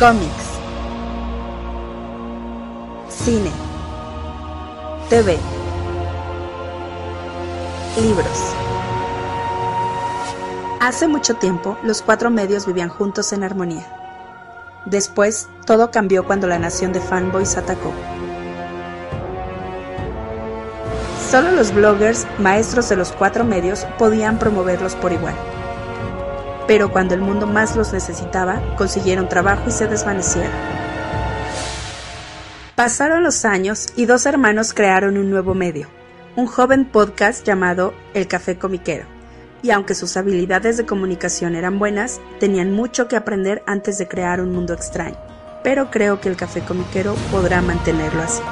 Cómics. Cine. TV. Libros. Hace mucho tiempo, los cuatro medios vivían juntos en armonía. Después, todo cambió cuando la nación de fanboys atacó. Solo los bloggers, maestros de los cuatro medios, podían promoverlos por igual. Pero cuando el mundo más los necesitaba, consiguieron trabajo y se desvanecieron. Pasaron los años y dos hermanos crearon un nuevo medio, un joven podcast llamado El Café Comiquero. Y aunque sus habilidades de comunicación eran buenas, tenían mucho que aprender antes de crear un mundo extraño. Pero creo que el Café Comiquero podrá mantenerlo así.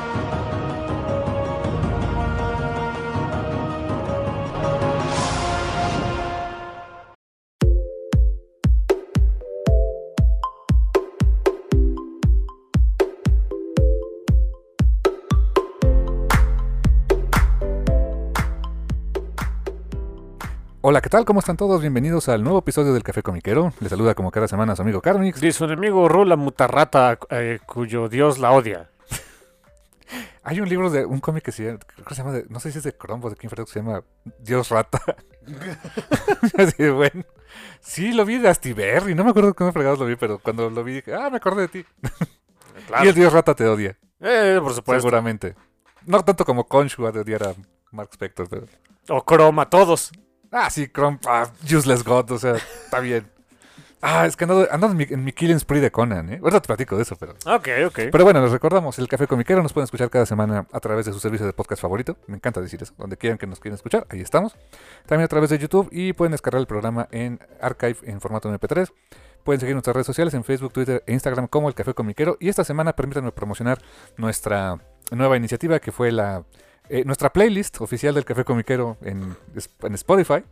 Hola, ¿qué tal? ¿Cómo están todos? Bienvenidos al nuevo episodio del Café Comiquero. Les saluda como cada semana su amigo Carmix. Y su enemigo Rula Mutarrata, eh, cuyo dios la odia. Hay un libro de un cómic que se llama, creo que se llama de- no sé si es de Crombo, de King Frederick, se llama Dios Rata. Así, bueno. Sí, lo vi de Astiberri, no me acuerdo cómo fregados lo vi, pero cuando lo vi dije, ah, me acordé de ti. Y el Dios Rata te odia, Eh, por supuesto. seguramente. No tanto como Konshu ha de odiar a Mark Spector, pero... O Chroma, todos. Ah, sí, Chrome, ah, Useless God, o sea, está bien. Ah, es que ando, ando en, mi, en mi killing spree de Conan, ¿eh? Ahorita te platico de eso, pero... Ok, ok. Pero bueno, les recordamos, el Café Comiquero nos pueden escuchar cada semana a través de su servicio de podcast favorito. Me encanta decir eso. Donde quieran que nos quieran escuchar, ahí estamos. También a través de YouTube y pueden descargar el programa en archive en formato MP3. Pueden seguir nuestras redes sociales en Facebook, Twitter e Instagram como el Café Comiquero. Y esta semana permítanme promocionar nuestra nueva iniciativa que fue la eh, nuestra playlist oficial del Café Comiquero en, en Spotify.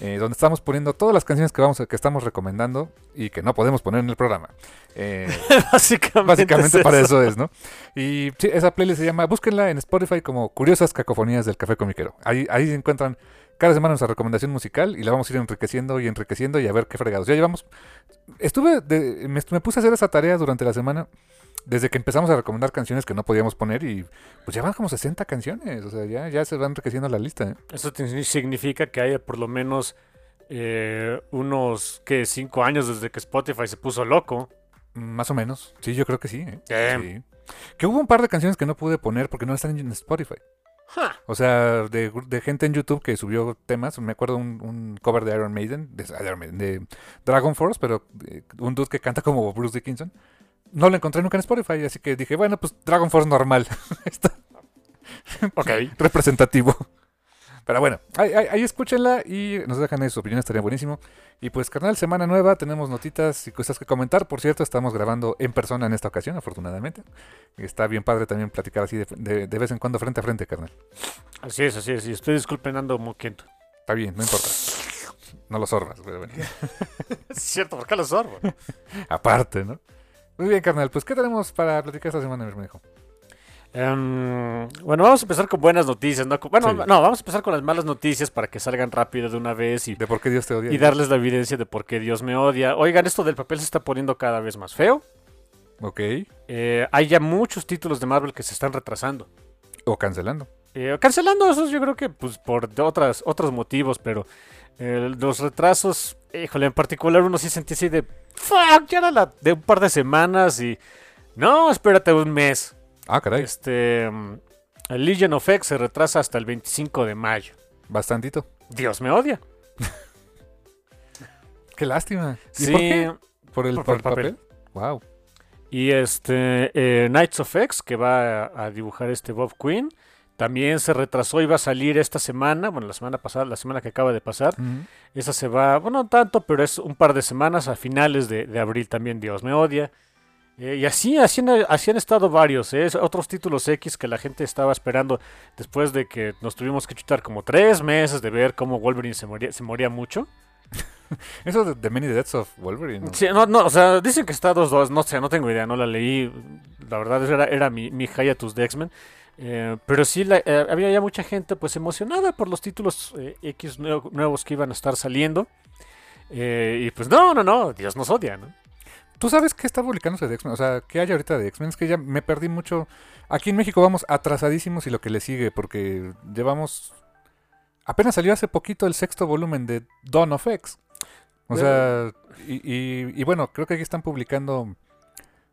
eh, donde estamos poniendo todas las canciones que vamos a- que estamos recomendando y que no podemos poner en el programa. Eh, Básicamente, Básicamente es para eso. eso es, ¿no? Y sí, esa playlist se llama, búsquenla en Spotify como Curiosas Cacofonías del Café Comiquero. Ahí, ahí encuentran cada semana nuestra recomendación musical y la vamos a ir enriqueciendo y enriqueciendo y a ver qué fregados. Ya llevamos... Estuve, de- me, me puse a hacer esa tarea durante la semana desde que empezamos a recomendar canciones que no podíamos poner y pues ya van como 60 canciones. O sea, ya, ya se va enriqueciendo la lista. ¿eh? Eso significa que hay por lo menos eh, unos, que Cinco años desde que Spotify se puso loco. Más o menos. Sí, yo creo que sí. ¿eh? Sí. Que hubo un par de canciones que no pude poner porque no están en Spotify. O sea, de, de gente en YouTube que subió temas. Me acuerdo un, un cover de Iron Maiden, de, Iron Maiden, de Dragon Force, pero eh, un dude que canta como Bruce Dickinson. No lo encontré nunca en Spotify, así que dije, bueno, pues Dragon Force normal. Está Ok. representativo. Pero bueno, ahí, ahí- ahí escúchenla y nos dejan ahí su opinión, estaría buenísimo. Y pues, carnal, semana nueva, tenemos notitas y cosas que comentar. Por cierto, estamos grabando en persona en esta ocasión, afortunadamente. Y está bien padre también platicar así de, de- de vez en cuando frente a frente, carnal. Así es, así es. Y estoy disculpen, ando moquiento. Está bien, no importa. No lo sorbas, pero bueno. Es cierto, ¿por qué lo sorbo? Aparte, ¿no? Muy bien, carnal. Pues, ¿qué tenemos para platicar esta semana, mi? Em, bueno, vamos a empezar con buenas noticias. ¿no? Bueno, Sí. no, vamos a empezar con las malas noticias para que salgan rápido de una vez y, ¿De por qué Dios te odia? y darles la evidencia de por qué Dios me odia. Oigan, esto del papel se está poniendo cada vez más feo. Ok. Eh, hay ya muchos títulos de Marvel que se están retrasando. O cancelando. Eh, cancelando esos yo creo que pues por otras, otros motivos, pero eh, los retrasos, híjole, en particular uno sí sentí así de, fuck, ya era la de un par de semanas y, no, espérate un mes. Ah, caray. Este, el Legion of X se retrasa hasta el 25 de mayo. Bastantito. Dios me odia. Qué lástima. ¿Y Sí, por qué? ¿Por el, por- por el por el papel? Wow. Y este, eh, Knights of X, que va a, a dibujar este Bob Quinn, también se retrasó, iba a salir esta semana, bueno, la semana pasada, la semana que acaba de pasar. Esa se va, bueno, no tanto, pero es un par de semanas a finales de, de abril también, Dios me odia. Eh, y así, así, han, así han estado varios, ¿eh? otros títulos X que la gente estaba esperando después de que nos tuvimos que chutar como tres meses de ver cómo Wolverine se moría, se moría mucho. Eso de The Many Deaths of Wolverine. ¿no? Sí, no, no, o sea, dicen que está 2-2, no sé, no tengo idea, no la leí. La verdad era, era mi, mi hiatus de X-Men. Eh, pero sí, eh, había ya mucha gente pues emocionada por los títulos eh, X nuevo- nuevos que iban a estar saliendo. Y pues no, no, no, Dios nos odia, ¿no? ¿Tú sabes qué está publicándose de X-Men? O sea, ¿qué hay ahorita de X-Men? Es que ya me perdí mucho. Aquí en México vamos atrasadísimos y lo que le sigue, porque llevamos. Apenas salió hace poquito el sexto volumen de Dawn of X. O sea, y, y- y bueno, creo que aquí están publicando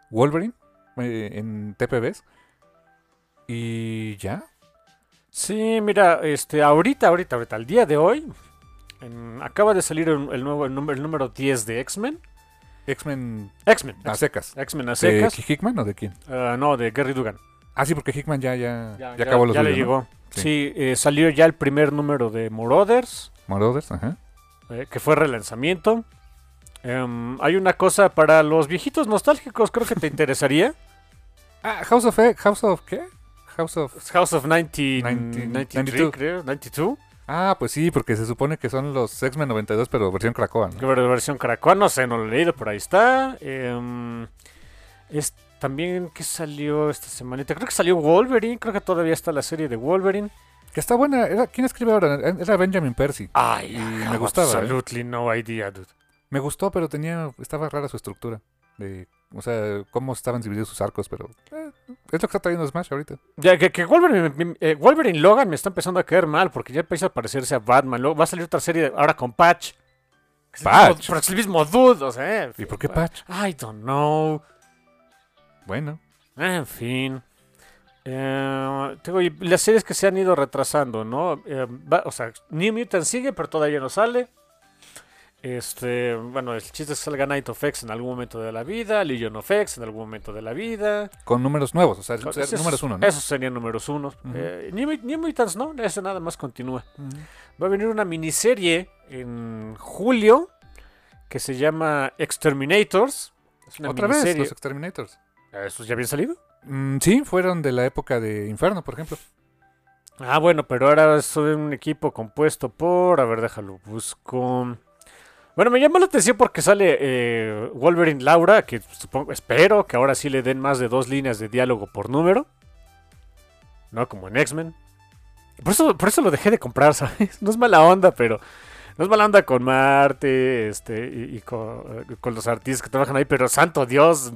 Wolverine en TPBs. Y ya. Sí, mira, este, ahorita, ahorita, ahorita, al día de hoy, en- acaba de salir el, el nuevo, el número, el número 10 de X-Men. X-Men X-Men. a secas. X-Men a ¿De. Hickman o de quién? Ah, no, de Gary Dugan. Ah, sí, porque Hickman ya, ya, ya, acabó los ya le llegó. Sí. Sí, eh, salió ya el primer número de Marauders, Marauders, ajá. eh, que fue relanzamiento. Em, hay una cosa para los viejitos nostálgicos, creo que te interesaría. Ah, House of E- House of ¿qué? House of House of 90, 90 93, 92. creo, 92. Ah, pues sí, porque se supone que son los X-Men 92, pero versión Krakoa, versión Caracol, no sé, no lo he leído, pero ahí está. Em, es también que salió esta semanita. Creo que salió Wolverine, creo que todavía está la serie de Wolverine. Que está buena. Era, ¿Quién escribe ahora? Era Benjamin Percy. Ay, Y I me gustaba, ¿eh? Absolutely no idea, dude. Me gustó, pero tenía estaba rara su estructura. De, o sea, cómo estaban divididos sus arcos, pero eh, es lo que está trayendo Smash ahorita. Ya que, que Wolverine, eh, Wolverine Logan me está empezando a caer mal porque ya empieza a parecerse a Batman. Luego va a salir otra serie ahora con Patch. Es Patch. mismo- Pero es el mismo dude, o sea. en ¿Y por qué Patch? I don't know. Bueno, En fin. Eh, tengo, y las series que se han ido retrasando, ¿no? Eh, va- o sea, New Mutant sigue, pero todavía no sale. Este, bueno, el chiste es que salga Night of X en algún momento de la vida, Legion of X en algún momento de la vida. con números nuevos, o sea, Esos- ser números uno, ¿no? Esos serían números uno. Ujú. Eh, New, New Mutants no, ese nada más continúa. Va a venir una miniserie en julio que se llama Exterminators. Es una Otra vez, miniserie. los Exterminators. ¿Esos ya habían salido? Mm, sí, fueron de la época de Inferno, por ejemplo. Ah, bueno, pero ahora soy un equipo compuesto por. A ver, déjalo, busco. Bueno, me llama la atención porque sale eh, Wolverine Laura, que supongo, espero que ahora sí le den más de dos líneas de diálogo por número. No como en X-Men. Por eso, por eso lo dejé de comprar, ¿sabes? No es mala onda, pero. No es mala onda con Marte este, y, y con, eh, con los artistas que trabajan ahí, pero santo Dios.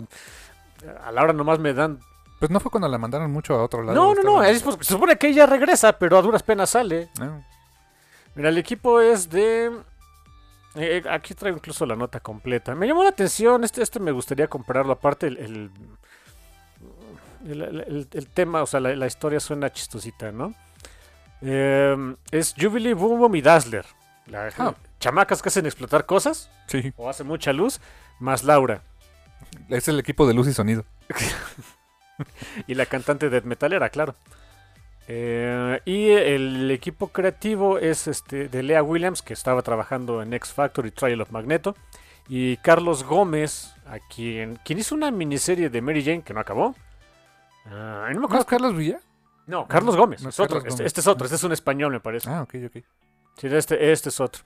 A Laura nomás me dan Pues no fue cuando la mandaron mucho a otro lado. no, no, no, es se supone que ella regresa, pero a duras penas sale. Ah, Mira, el equipo es de... eh, aquí traigo incluso la nota completa. Me llamó la atención, este, este me gustaría comprarlo. Aparte, el, el, el- el- el tema, o sea, la, la historia suena chistosita, ¿no? Eh, es Jubilee, Boom Boom y Dazzler. La, Ah. Chamacas que hacen explotar cosas Sí, o hace mucha luz, más Laura. es el equipo de luz y sonido. Y la cantante de metalera, claro. Eh, y el equipo creativo es este de Lea Williams, que estaba trabajando en X Factor y Trial of Magneto. Y Carlos Gómez, a quien, quien hizo una miniserie de Mary Jane que no acabó. Ah, no, me ¿No acuerdo- Carlos Villa? no, Carlos Gómez. No es es otro. Carlos Este, este es otro. Este es un español, me parece. Ah, ok, ok. Sí, este, este es otro.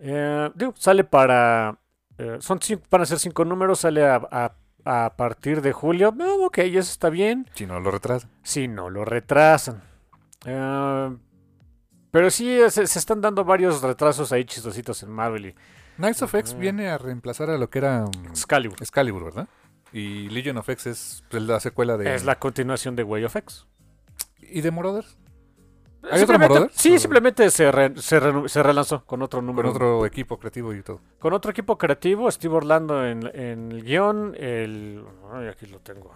Eh, digo, sale para. eh, son cinco, van a ser cinco números. Sale a, a- a partir de julio. Ah, ok, eso está bien. Si no lo retrasa. Si no lo retrasan. Eh, pero sí, se, se están dando varios retrasos ahí chistositos en Marvel y Knights of X viene a reemplazar a lo que era um, Excalibur. Excalibur, ¿verdad? Y Legion of X es pues, la secuela de... Es la continuación de Way of X. ¿Y de Marauders? Sí, ¿O- simplemente se, re- se, re- se relanzó con otro Con número. otro equipo creativo y todo. Con otro equipo creativo, Steve Orlando en, en el guion, el... Ay, aquí lo tengo.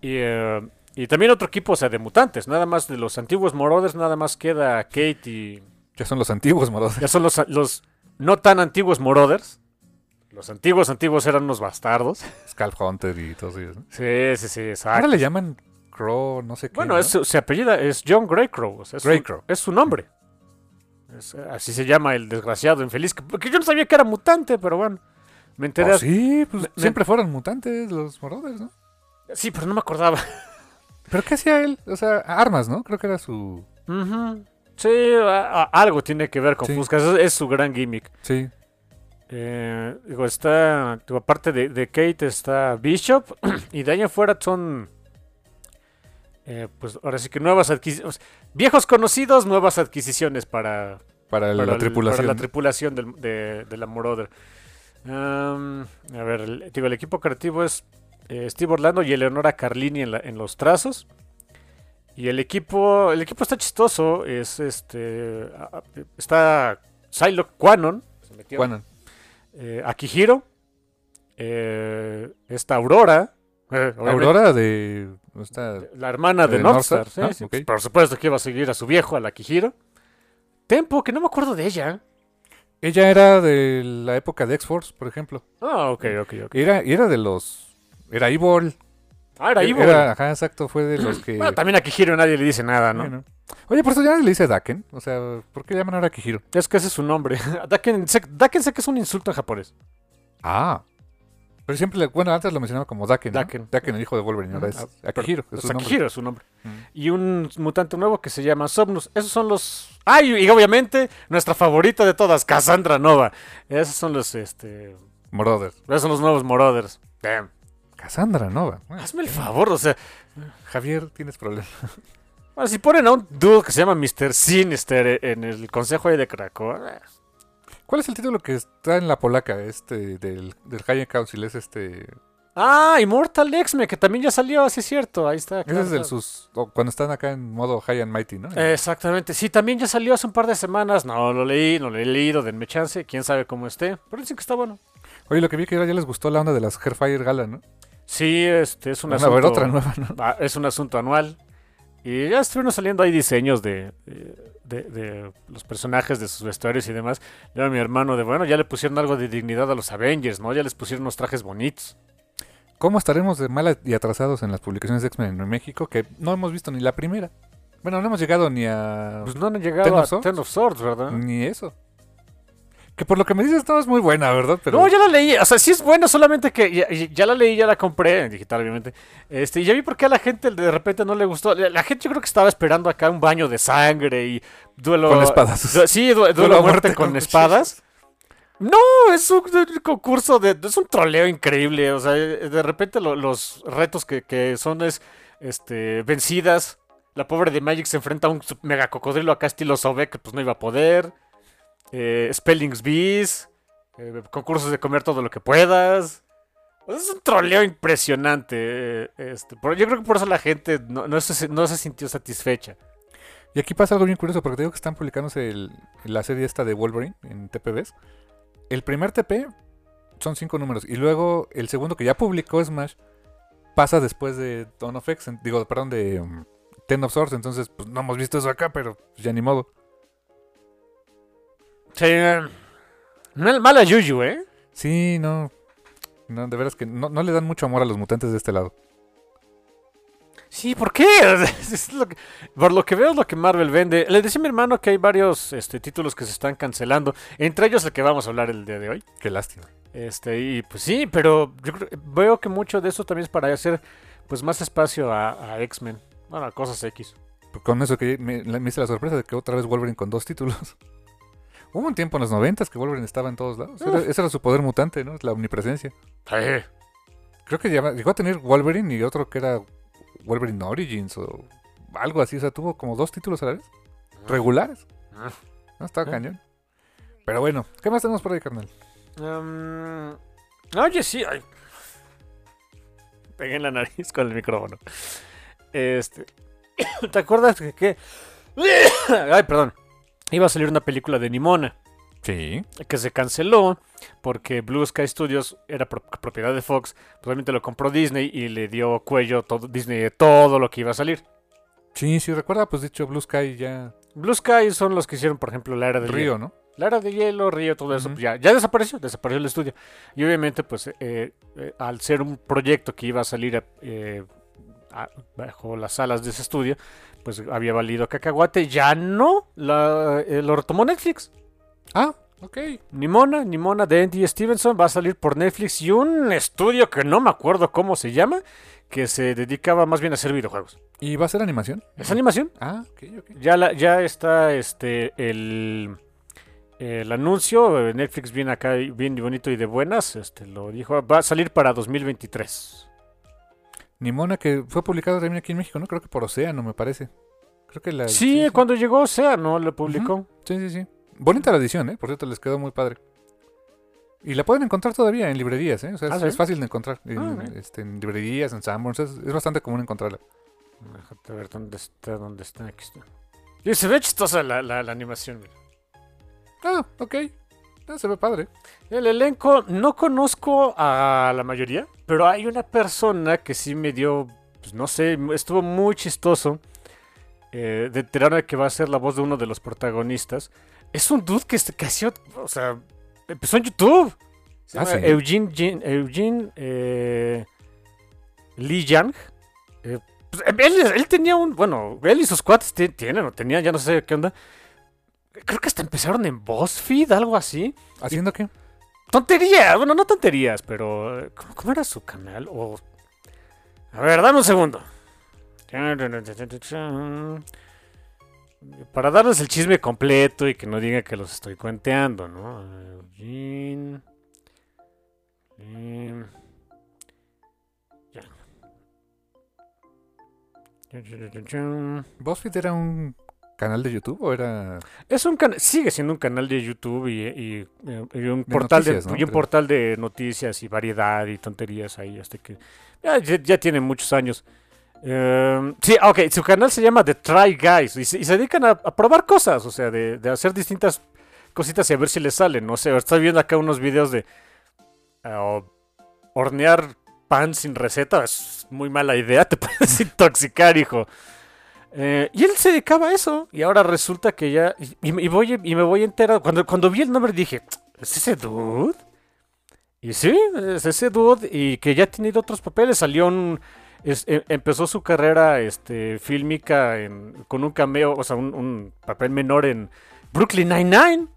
Y, eh, y también otro equipo, o sea, de mutantes. Nada más de los antiguos Marauders, nada más queda Kate y... Ya son los antiguos Marauders. Ya son los, los no tan antiguos Marauders. Los antiguos antiguos eran unos bastardos. Scalp Hunter y todos ellos, ¿no? Sí, sí, sí, exacto. Ahora le llaman Crow, no sé qué. Bueno, ¿no? es, su- se apellida, es John Greycrow. o sea, es, Greycrow. Su, es su nombre. Es, así se llama el desgraciado infeliz. que- Porque yo no sabía que era mutante, pero bueno. Me enteré. Oh, sí, pues me- me- siempre fueron mutantes los Marauders, ¿no? Sí, pero no me acordaba. ¿Pero qué hacía él? O sea, armas, ¿no? Creo que era su... Sí, a- a- algo tiene que ver con Sí. Fusca. Es, es su gran gimmick. Sí. Eh, digo, está. digo, aparte de, de Kate está Bishop. y de ahí en fuera son. Eh, pues ahora sí que nuevas adquisiciones. Viejos conocidos, nuevas adquisiciones para, Para, para la el- tripulación. para la tripulación del- de, de la Marauder. Am, a ver, el, digo, el equipo creativo es eh, Steve Orlando y Eleonora Carlini en, la- en los trazos. Y el equipo, el equipo está chistoso. Es este, está Psylocke Quanon, se metió, Bueno, eh, Akihiro, eh, está Aurora, Aurora de. La hermana de, ¿De Northstar. Northstar? sí, Ah, sí. Por supuesto que iba a seguir a su viejo, al Akihiro. Tempo, que no me acuerdo de ella. ella era de la época de X-Force, por ejemplo. Ah, ok, ok, ok. Era, y era de los. Era Evil. Ah, era Ivo. Era, ajá, exacto, fue de los que. Bueno, también a Akihiro nadie le dice nada, ¿no? Bueno. Oye, por eso ya le dice Daken. O sea, ¿por qué llaman ahora a Kihiro? Es que ese es su nombre. Daken, Daken sé que es un insulto en japonés. Ah. Pero siempre, bueno, antes lo mencionaba como Daken. ¿no? Daken. Daken, el hijo de Wolverine. Ahora es Ah, Akihiro. Es su nombre. Akihiro es su nombre. Mm. Y un mutante nuevo que se llama Somnus. Esos son los... Ah, y, y obviamente nuestra favorita de todas, Cassandra Nova. Esos son los, este... Moroder. Esos son los nuevos Marauders. Damn. Cassandra Nova. Bueno, Hazme el favor, o sea... Javier, tienes problemas. Bueno, si ponen a un dude que se llama Mr. Sinister en el consejo ahí de Krakoa... eh, ¿Cuál es el título que está en la polaca este del, del High Council? Es este. Ah, Immortal X-Men, que también ya salió, así es cierto. Ahí está. Ese claro, es claro. sus. cuando están acá en modo High and Mighty, ¿no? Exactamente, sí, también ya salió hace un par de semanas. No lo leí, no lo he leído, denme chance, quién sabe cómo esté. Pero dicen que está bueno. Oye, lo que vi que ya les gustó la onda de las Hairfire Gala, ¿no? Sí, este es un Van a ver asunto. otra nueva, ¿no? Es un asunto anual. Y ya estuvieron saliendo ahí diseños de, de, de los personajes, de sus vestuarios y demás. Yo a mi hermano de, bueno, ya le pusieron algo de dignidad a los Avengers, ¿no? Ya les pusieron unos trajes bonitos. ¿Cómo estaremos de mal y atrasados en las publicaciones de X-Men en México? Que no hemos visto ni la primera. Bueno, no hemos llegado ni a. Pues no han llegado ¿Ten of a Swords? Ten of Swords, ¿verdad? Ni eso. Que por lo que me dices, no es muy buena, ¿verdad? Pero No, ya la leí. O sea, sí es bueno, solamente que ya, ya la leí, ya la compré en digital, obviamente. Este, y ya vi por qué a la gente de repente no le gustó. La, la gente yo creo que estaba esperando acá un baño de sangre y duelo. Con espadas. du- sí, du- duelo, Duelo a muerte, muerte con, con espadas. No, es un, un concurso de. Es un troleo increíble. O sea, de repente lo- los retos que, que son es. Este. Vencidas. La pobre de Magic se enfrenta a un mega cocodrilo acá estilo Sobek, que pues no iba a poder. Eh, Spellings Bees. eh, concursos de comer todo lo que puedas. Es un troleo impresionante. eh, Este, yo creo que por eso la gente no, se, sintió satisfecha. Y aquí pasa algo bien curioso, porque te digo que están publicándose la serie esta de Wolverine en TPBs. El primer TP son cinco números, y luego el segundo que ya publicó Smash pasa después de Dawn of X, digo, perdón, de um, Ten of Swords, entonces pues no hemos visto eso acá, pero pues, ya ni modo. Sí, mal- mala Yuyu, ¿eh? Sí, no, no, de veras que no, no le dan mucho amor a los mutantes de este lado. Sí, ¿por qué? Es lo que- por lo que veo es lo que Marvel vende. Le decía a mi hermano que hay varios este, títulos que se están cancelando. Entre ellos el que vamos a hablar el día de hoy. Qué lástima. Este, y pues sí, pero yo creo- veo que mucho de eso también es para hacer pues más espacio a, a X-Men. Bueno, a cosas X. Con eso que me hice la sorpresa de que otra vez Wolverine con dos títulos. Hubo un tiempo en los noventas que Wolverine estaba en todos lados. Era- ese era su poder mutante, ¿no? La omnipresencia. Sí. Creo que llegó a tener Wolverine y otro que era Wolverine Origins o algo así. O sea, tuvo como dos títulos a la vez. Regulares. No, estaba cañón. Pero bueno, ¿qué más tenemos por ahí, carnal? Um, oye, sí. Ay. Pegué en la nariz con el micrófono. Este. ¿Te acuerdas que, que- Ay, perdón. Iba a salir una película de Nimona Sí. que se canceló porque Blue Sky Studios era pro- propiedad de Fox. Probablemente lo compró Disney y le dio cuello todo Disney de todo lo que iba a salir. Sí, sí, recuerda, pues dicho Blue Sky ya. Blue Sky son los que hicieron, por ejemplo, la era del Río, ¿no? La era de hielo, río, todo eso, pues ya, ya desapareció, desapareció el estudio. Y obviamente, pues, eh, eh, al ser un proyecto que iba a salir eh, bajo las salas de ese estudio, pues había valido cacahuate. Ya no, la, eh, lo retomó Netflix. Ah, ok. Nimona, Nimona de Andy Stevenson va a salir por Netflix y un estudio que no me acuerdo cómo se llama, que se dedicaba más bien a hacer videojuegos. ¿Y va a ser animación? ¿Es animación? Ah, ok, ok. Ya, la, ya está este el, el anuncio. Netflix viene acá bien bonito y de buenas. Este lo dijo. Va a salir para 2023. Nimona que fue publicado también aquí en México, ¿no? Creo que por Océano, me parece. Creo que la. Sí, cuando llegó, o sea, no lo publicó. Sí, sí, sí. Bonita la edición, ¿eh? Por cierto, les quedó muy padre. Y la pueden encontrar todavía en librerías, ¿eh? O sea, ¿Ah, es, sí? es fácil de encontrar. En, Ah, ok. este, en librerías, en Sanborns, es, es bastante común encontrarla. Déjate ver dónde está, dónde está. Aquí está. Y se ve chistosa la, la, la animación. mira. Ah, ok. Se ve padre. El elenco, no conozco a la mayoría, pero hay una persona que sí me dio, pues no sé, estuvo muy chistoso. Eh, de enterarme que va a ser la voz de uno de los protagonistas. Es un dude que, que hacía, o sea, empezó en YouTube. Se Ah. Eugene, Jin- Eugene eh, Lee Yang. Eh, pues, él, él tenía un, bueno, él y sus cuates ti- tienen o tenían, ya no sé qué onda. Creo que hasta empezaron en BuzzFeed, algo así. ¿Haciendo qué? Tonterías, bueno, no tonterías, pero ¿cómo, cómo era su canal? O... A ver, dame un segundo. Para darles el chisme completo y que no diga que los estoy cuenteando, ¿no? Eugene... Lim- Ya. ¿BuzzFeed era un canal de YouTube o era...? Es un canal, sigue siendo un canal de YouTube y, y- y un portal noticias, de, ¿no? y un Creo. portal de noticias y variedad y tonterías ahí hasta que ya, tiene muchos años. Eh, sí, ok, su canal se llama The Try Guys y se, y se dedican a, a probar cosas, o sea, de, de hacer distintas cositas y a ver si les salen. No sé, estoy viendo acá unos videos de eh, hornear pan sin receta, es muy mala idea, te puedes intoxicar, hijo. Eh, y él se dedicaba a eso. Y ahora resulta que ya. Y, y voy, y me voy a enterar. Cuando, cuando vi el nombre dije: ¿Es ese dude? Y sí, es ese dude. Y que ya ha tenido otros papeles. Salió un. es- em- empezó su carrera este, fílmica en- con un cameo, o sea, un, un papel menor en Brooklyn Nine-Nine.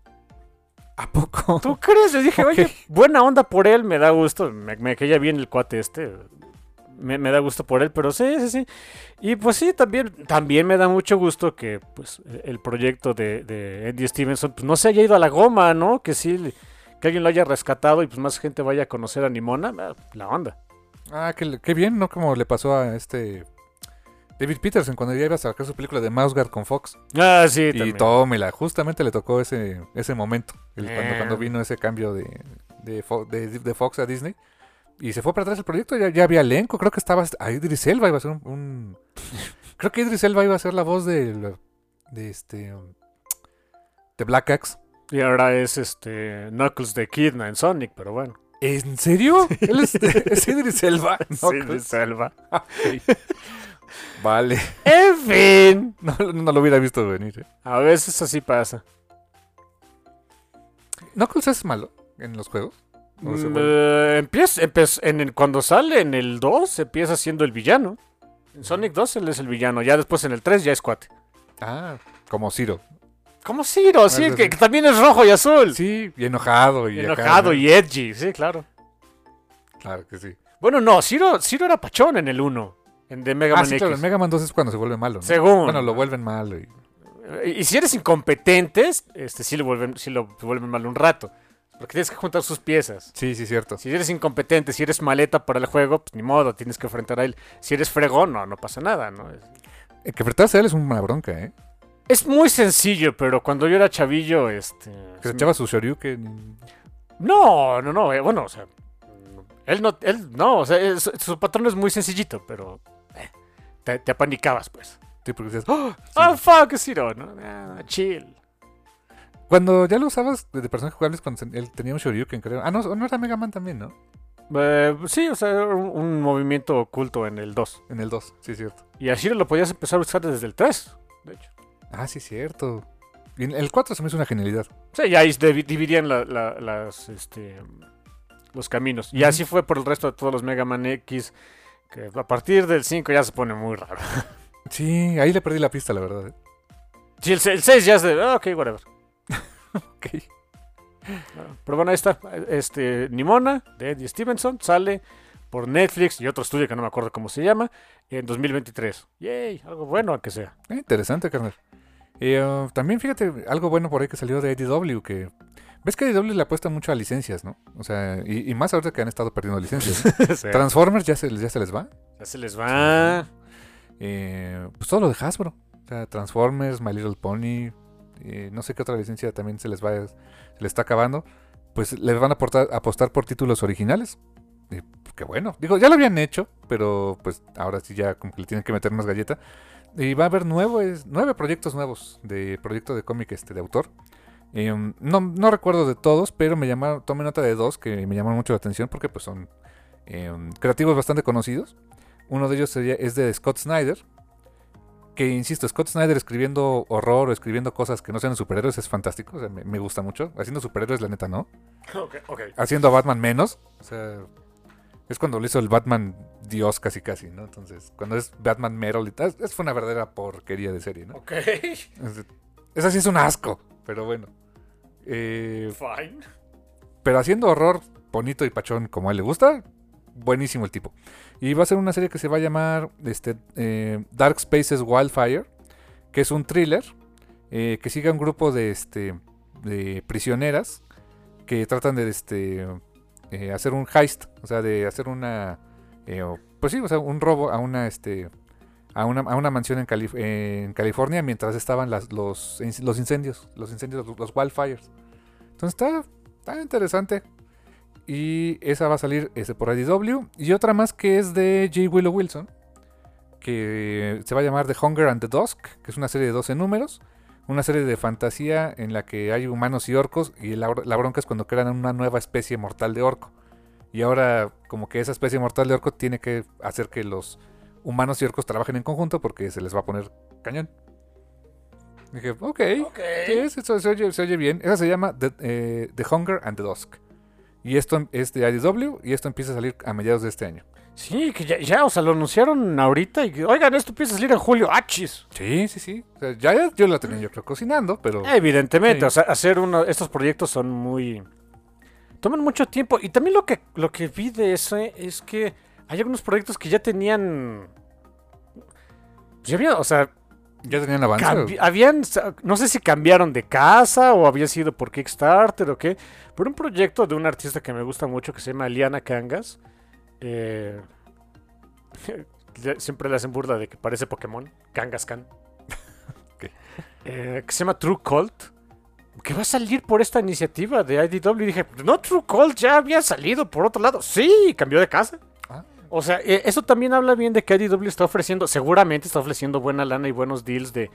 ¿A poco? ¿Tú crees? Yo dije, oye, buena onda por él, me da gusto. Me, me caía bien el cuate este. Me, me da gusto por él, pero sí, sí, sí. Y pues sí, también, también me da mucho gusto que pues el proyecto de, de Andy Stevenson pues, no se haya ido a la goma, ¿no? Que sí, que alguien lo haya rescatado y pues más gente vaya a conocer a Nimona. ah, La onda. Ah, qué, qué bien, ¿no? Como le pasó a este... David Peterson cuando ya iba a sacar su película de Mouse Guard con Fox. Ah, sí, y también. tómela, justamente le tocó ese, ese momento. el- cuando, Eh. cuando vino ese cambio de, de- de Fox a Disney. Y se fue para atrás el proyecto, ya, ya había elenco, creo que estaba... A Idris Elba iba a ser un... un- creo que Idris Elba iba a ser la voz de... De este... De Black Axe. Y ahora es este Knuckles de Kidna en Sonic, pero bueno. ¿En serio? ¿Él es, es Idris Elba? Creo- Selva. ok. Vale. En fin. No, no lo hubiera visto venir. ¿eh? A veces así pasa. ¿Knuckles es malo en los juegos? ¿O se Mm, vuelve- eh, empieza, empieza- en el- cuando sale en el 2 empieza siendo el villano. En Sonic 2 él es el villano. Ya después en el 3 ya es cuate. Ah, como Ciro. Como Ciro, sí, Algo que, también es rojo y azul. Sí, y enojado. Y enojado ¿no? y edgy, sí, claro. Claro que sí. Bueno, no, Ciro, Ciro era pachón en el 1. En de Mega Ah, Man sí, X. claro, en Mega Man 2 es cuando se vuelve malo, ¿no? Según. Bueno, lo vuelven malo. Y... Si eres incompetente, este, sí, lo vuelven, sí lo vuelven mal un rato. Porque tienes que juntar sus piezas. Sí, sí, cierto. Si eres incompetente, si eres maleta para el juego, pues ni modo, tienes que enfrentar a él. Si eres fregón, no, no pasa nada, ¿no? Es- Eh, Que enfrentarse a él es una bronca, ¿eh? Es muy sencillo, pero cuando yo era chavillo, este... Que se echaba su Shoryuken. No, no, no, eh, bueno, o sea... Él no, él no, o sea, su patrón es muy sencillito, pero... eh, te, te apanicabas, pues. Sí, porque decías, ¡Oh! Sí. Ah, fuck, Ciro, ¿no? Ah, chill. Cuando ya lo usabas de personajes jugables, cuando él tenía un Shoryuken, creo. Ah, no, no era Mega Man también, ¿no? Eh, sí, o sea, era un, un movimiento oculto en el 2. En el 2, sí, cierto. Y a Ciro lo podías empezar a usar desde el 3, de hecho. Ah, sí, cierto. Y en el 4 se me hizo una genialidad. Sí, ya ahí dividían la- la- las, este, los caminos. Y así fue por el resto de todos los Mega Man X. Que a partir del 5 ya se pone muy raro. Sí, ahí le perdí la pista, la verdad. ¿eh? Sí, el, el 6 ya es de. ah, ok, whatever. Ok. Pero bueno, ahí está. Este, Nimona, de Eddie Stevenson, sale por Netflix y otro estudio que no me acuerdo cómo se llama, en 2023. Yay, algo bueno aunque sea. Eh, interesante, carnal. Eh, uh, también fíjate, algo bueno por ahí que salió de IDW, que... Ves que IDW le apuesta mucho a licencias, ¿no? O sea, y, y más ahorita que han estado perdiendo licencias. ¿no? Sí. Transformers ya se, ya se les va. Ya se les va. Eh, pues todo lo de Hasbro. O sea, Transformers, My Little Pony. Eh, no sé qué otra licencia también se les va, se les está acabando. pues le van a aportar- apostar por títulos originales. Y, pues, qué bueno. Digo, ya lo habían hecho, pero pues ahora sí ya le tienen que meter más galleta. Y va a haber nueve, nueve proyectos nuevos de proyecto de cómic este, de autor. Eh, no, recuerdo de todos, pero me llamaron, tomé nota de dos que me llamaron mucho la atención porque pues son eh, creativos bastante conocidos. Uno de ellos es de Scott Snyder. Que insisto, Scott Snyder escribiendo horror o escribiendo cosas que no sean superhéroes es fantástico. o sea, me, me gusta mucho. Haciendo superhéroes, la neta, no. Ok, ok. Haciendo a Batman menos. O sea, es cuando lo hizo el Batman Dios casi casi, ¿no? Entonces, cuando es Batman Meryl y tal, es fue una verdadera porquería de serie, ¿no? Ok. Es- Esa sí es un asco, pero bueno. Eh, Fine. pero haciendo horror bonito y pachón como a él le gusta, buenísimo el tipo. Y va a ser una serie que se va a llamar este, eh, Dark Spaces Wildfire, que es un thriller eh, que sigue a un grupo de, este, de prisioneras que tratan de este, eh, hacer un heist, o sea, de hacer una, pues sí, o sea, un robo a una, este, a una, a una mansión en, Calif- en California mientras estaban las, los, los incendios, los incendios, los wildfires. Entonces está, está interesante. Y esa va a salir ese por IDW. Y otra más que es de J. Willow Wilson. Que se va a llamar The Hunger and the Dusk. Que es una serie de 12 números. Una serie de fantasía en la que hay humanos y orcos. Y la, la bronca es cuando crean una nueva especie mortal de orco. Y ahora como que esa especie mortal de orco tiene que hacer que los humanos y orcos trabajen en conjunto. Porque se les va a poner cañón. Dije, ok. Ok. Sí, se, se oye, se oye bien. Esa se llama The, eh, The Hunger and the Dusk. Y esto es de IDW y esto empieza a salir a mediados de este año. Sí, que ya, ya, o sea, lo anunciaron ahorita y que, oigan, esto empieza a salir en julio. ¡Achis! Sí, sí, sí. O sea, ya, yo la tenía yo creo cocinando, pero... Evidentemente, Sí. o sea, hacer uno, estos proyectos son muy... Toman mucho tiempo. Y también lo que, lo que vi de ese es que hay algunos proyectos que ya tenían... Ya había, o sea, Ya tenían avance. habían, no sé si cambiaron de casa o había sido por Kickstarter o qué, pero un proyecto de un artista que me gusta mucho que se llama Liana Kangas. eh, siempre le hacen burla de que parece Pokémon, Kangaskhan. Ok. Eh, que se llama True Cult. Que va a salir por esta iniciativa de IDW. Y dije, no, True Cult ya había salido por otro lado. Sí, cambió de casa. O sea, eh, eso también habla bien de que IDW está ofreciendo, seguramente está ofreciendo buena lana y buenos deals de,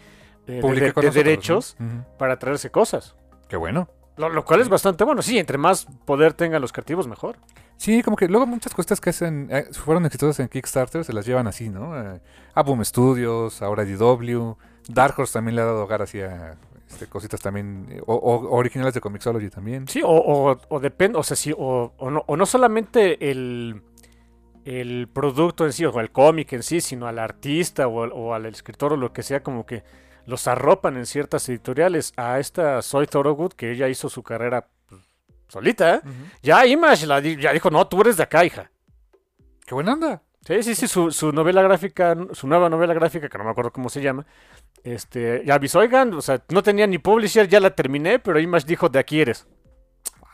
de- de- Publique de- con de nosotros, derechos para traerse cosas. Qué bueno. Lo, lo cual es bastante bueno. Sí, entre más poder tengan los creativos, mejor. Sí, como que luego muchas cosas que hacen, eh, fueron exitosas en Kickstarter, se las llevan así, ¿no? Eh, a Boom Studios, ahora IDW. Dark Horse también le ha dado hogar así a este, cositas también, eh, o, o originales de Comixology también. Sí, o, o, o depende, o sea, sí, o, o no, o no solamente el, el producto en sí, o el cómic en sí, sino al artista o, al- o al escritor o lo que sea, como que los arropan en ciertas editoriales. A esta Soy Thorogood, que ella hizo su carrera pues, solita, ¿eh? Ya Image la di- ya dijo, no, tú eres de acá, hija. Qué buena onda. Sí, sí, sí, su, su novela gráfica, su nueva novela gráfica, que no me acuerdo cómo se llama, este, ya avisó, oigan, o sea, no tenía ni publisher, ya la terminé, pero Image dijo, de aquí eres.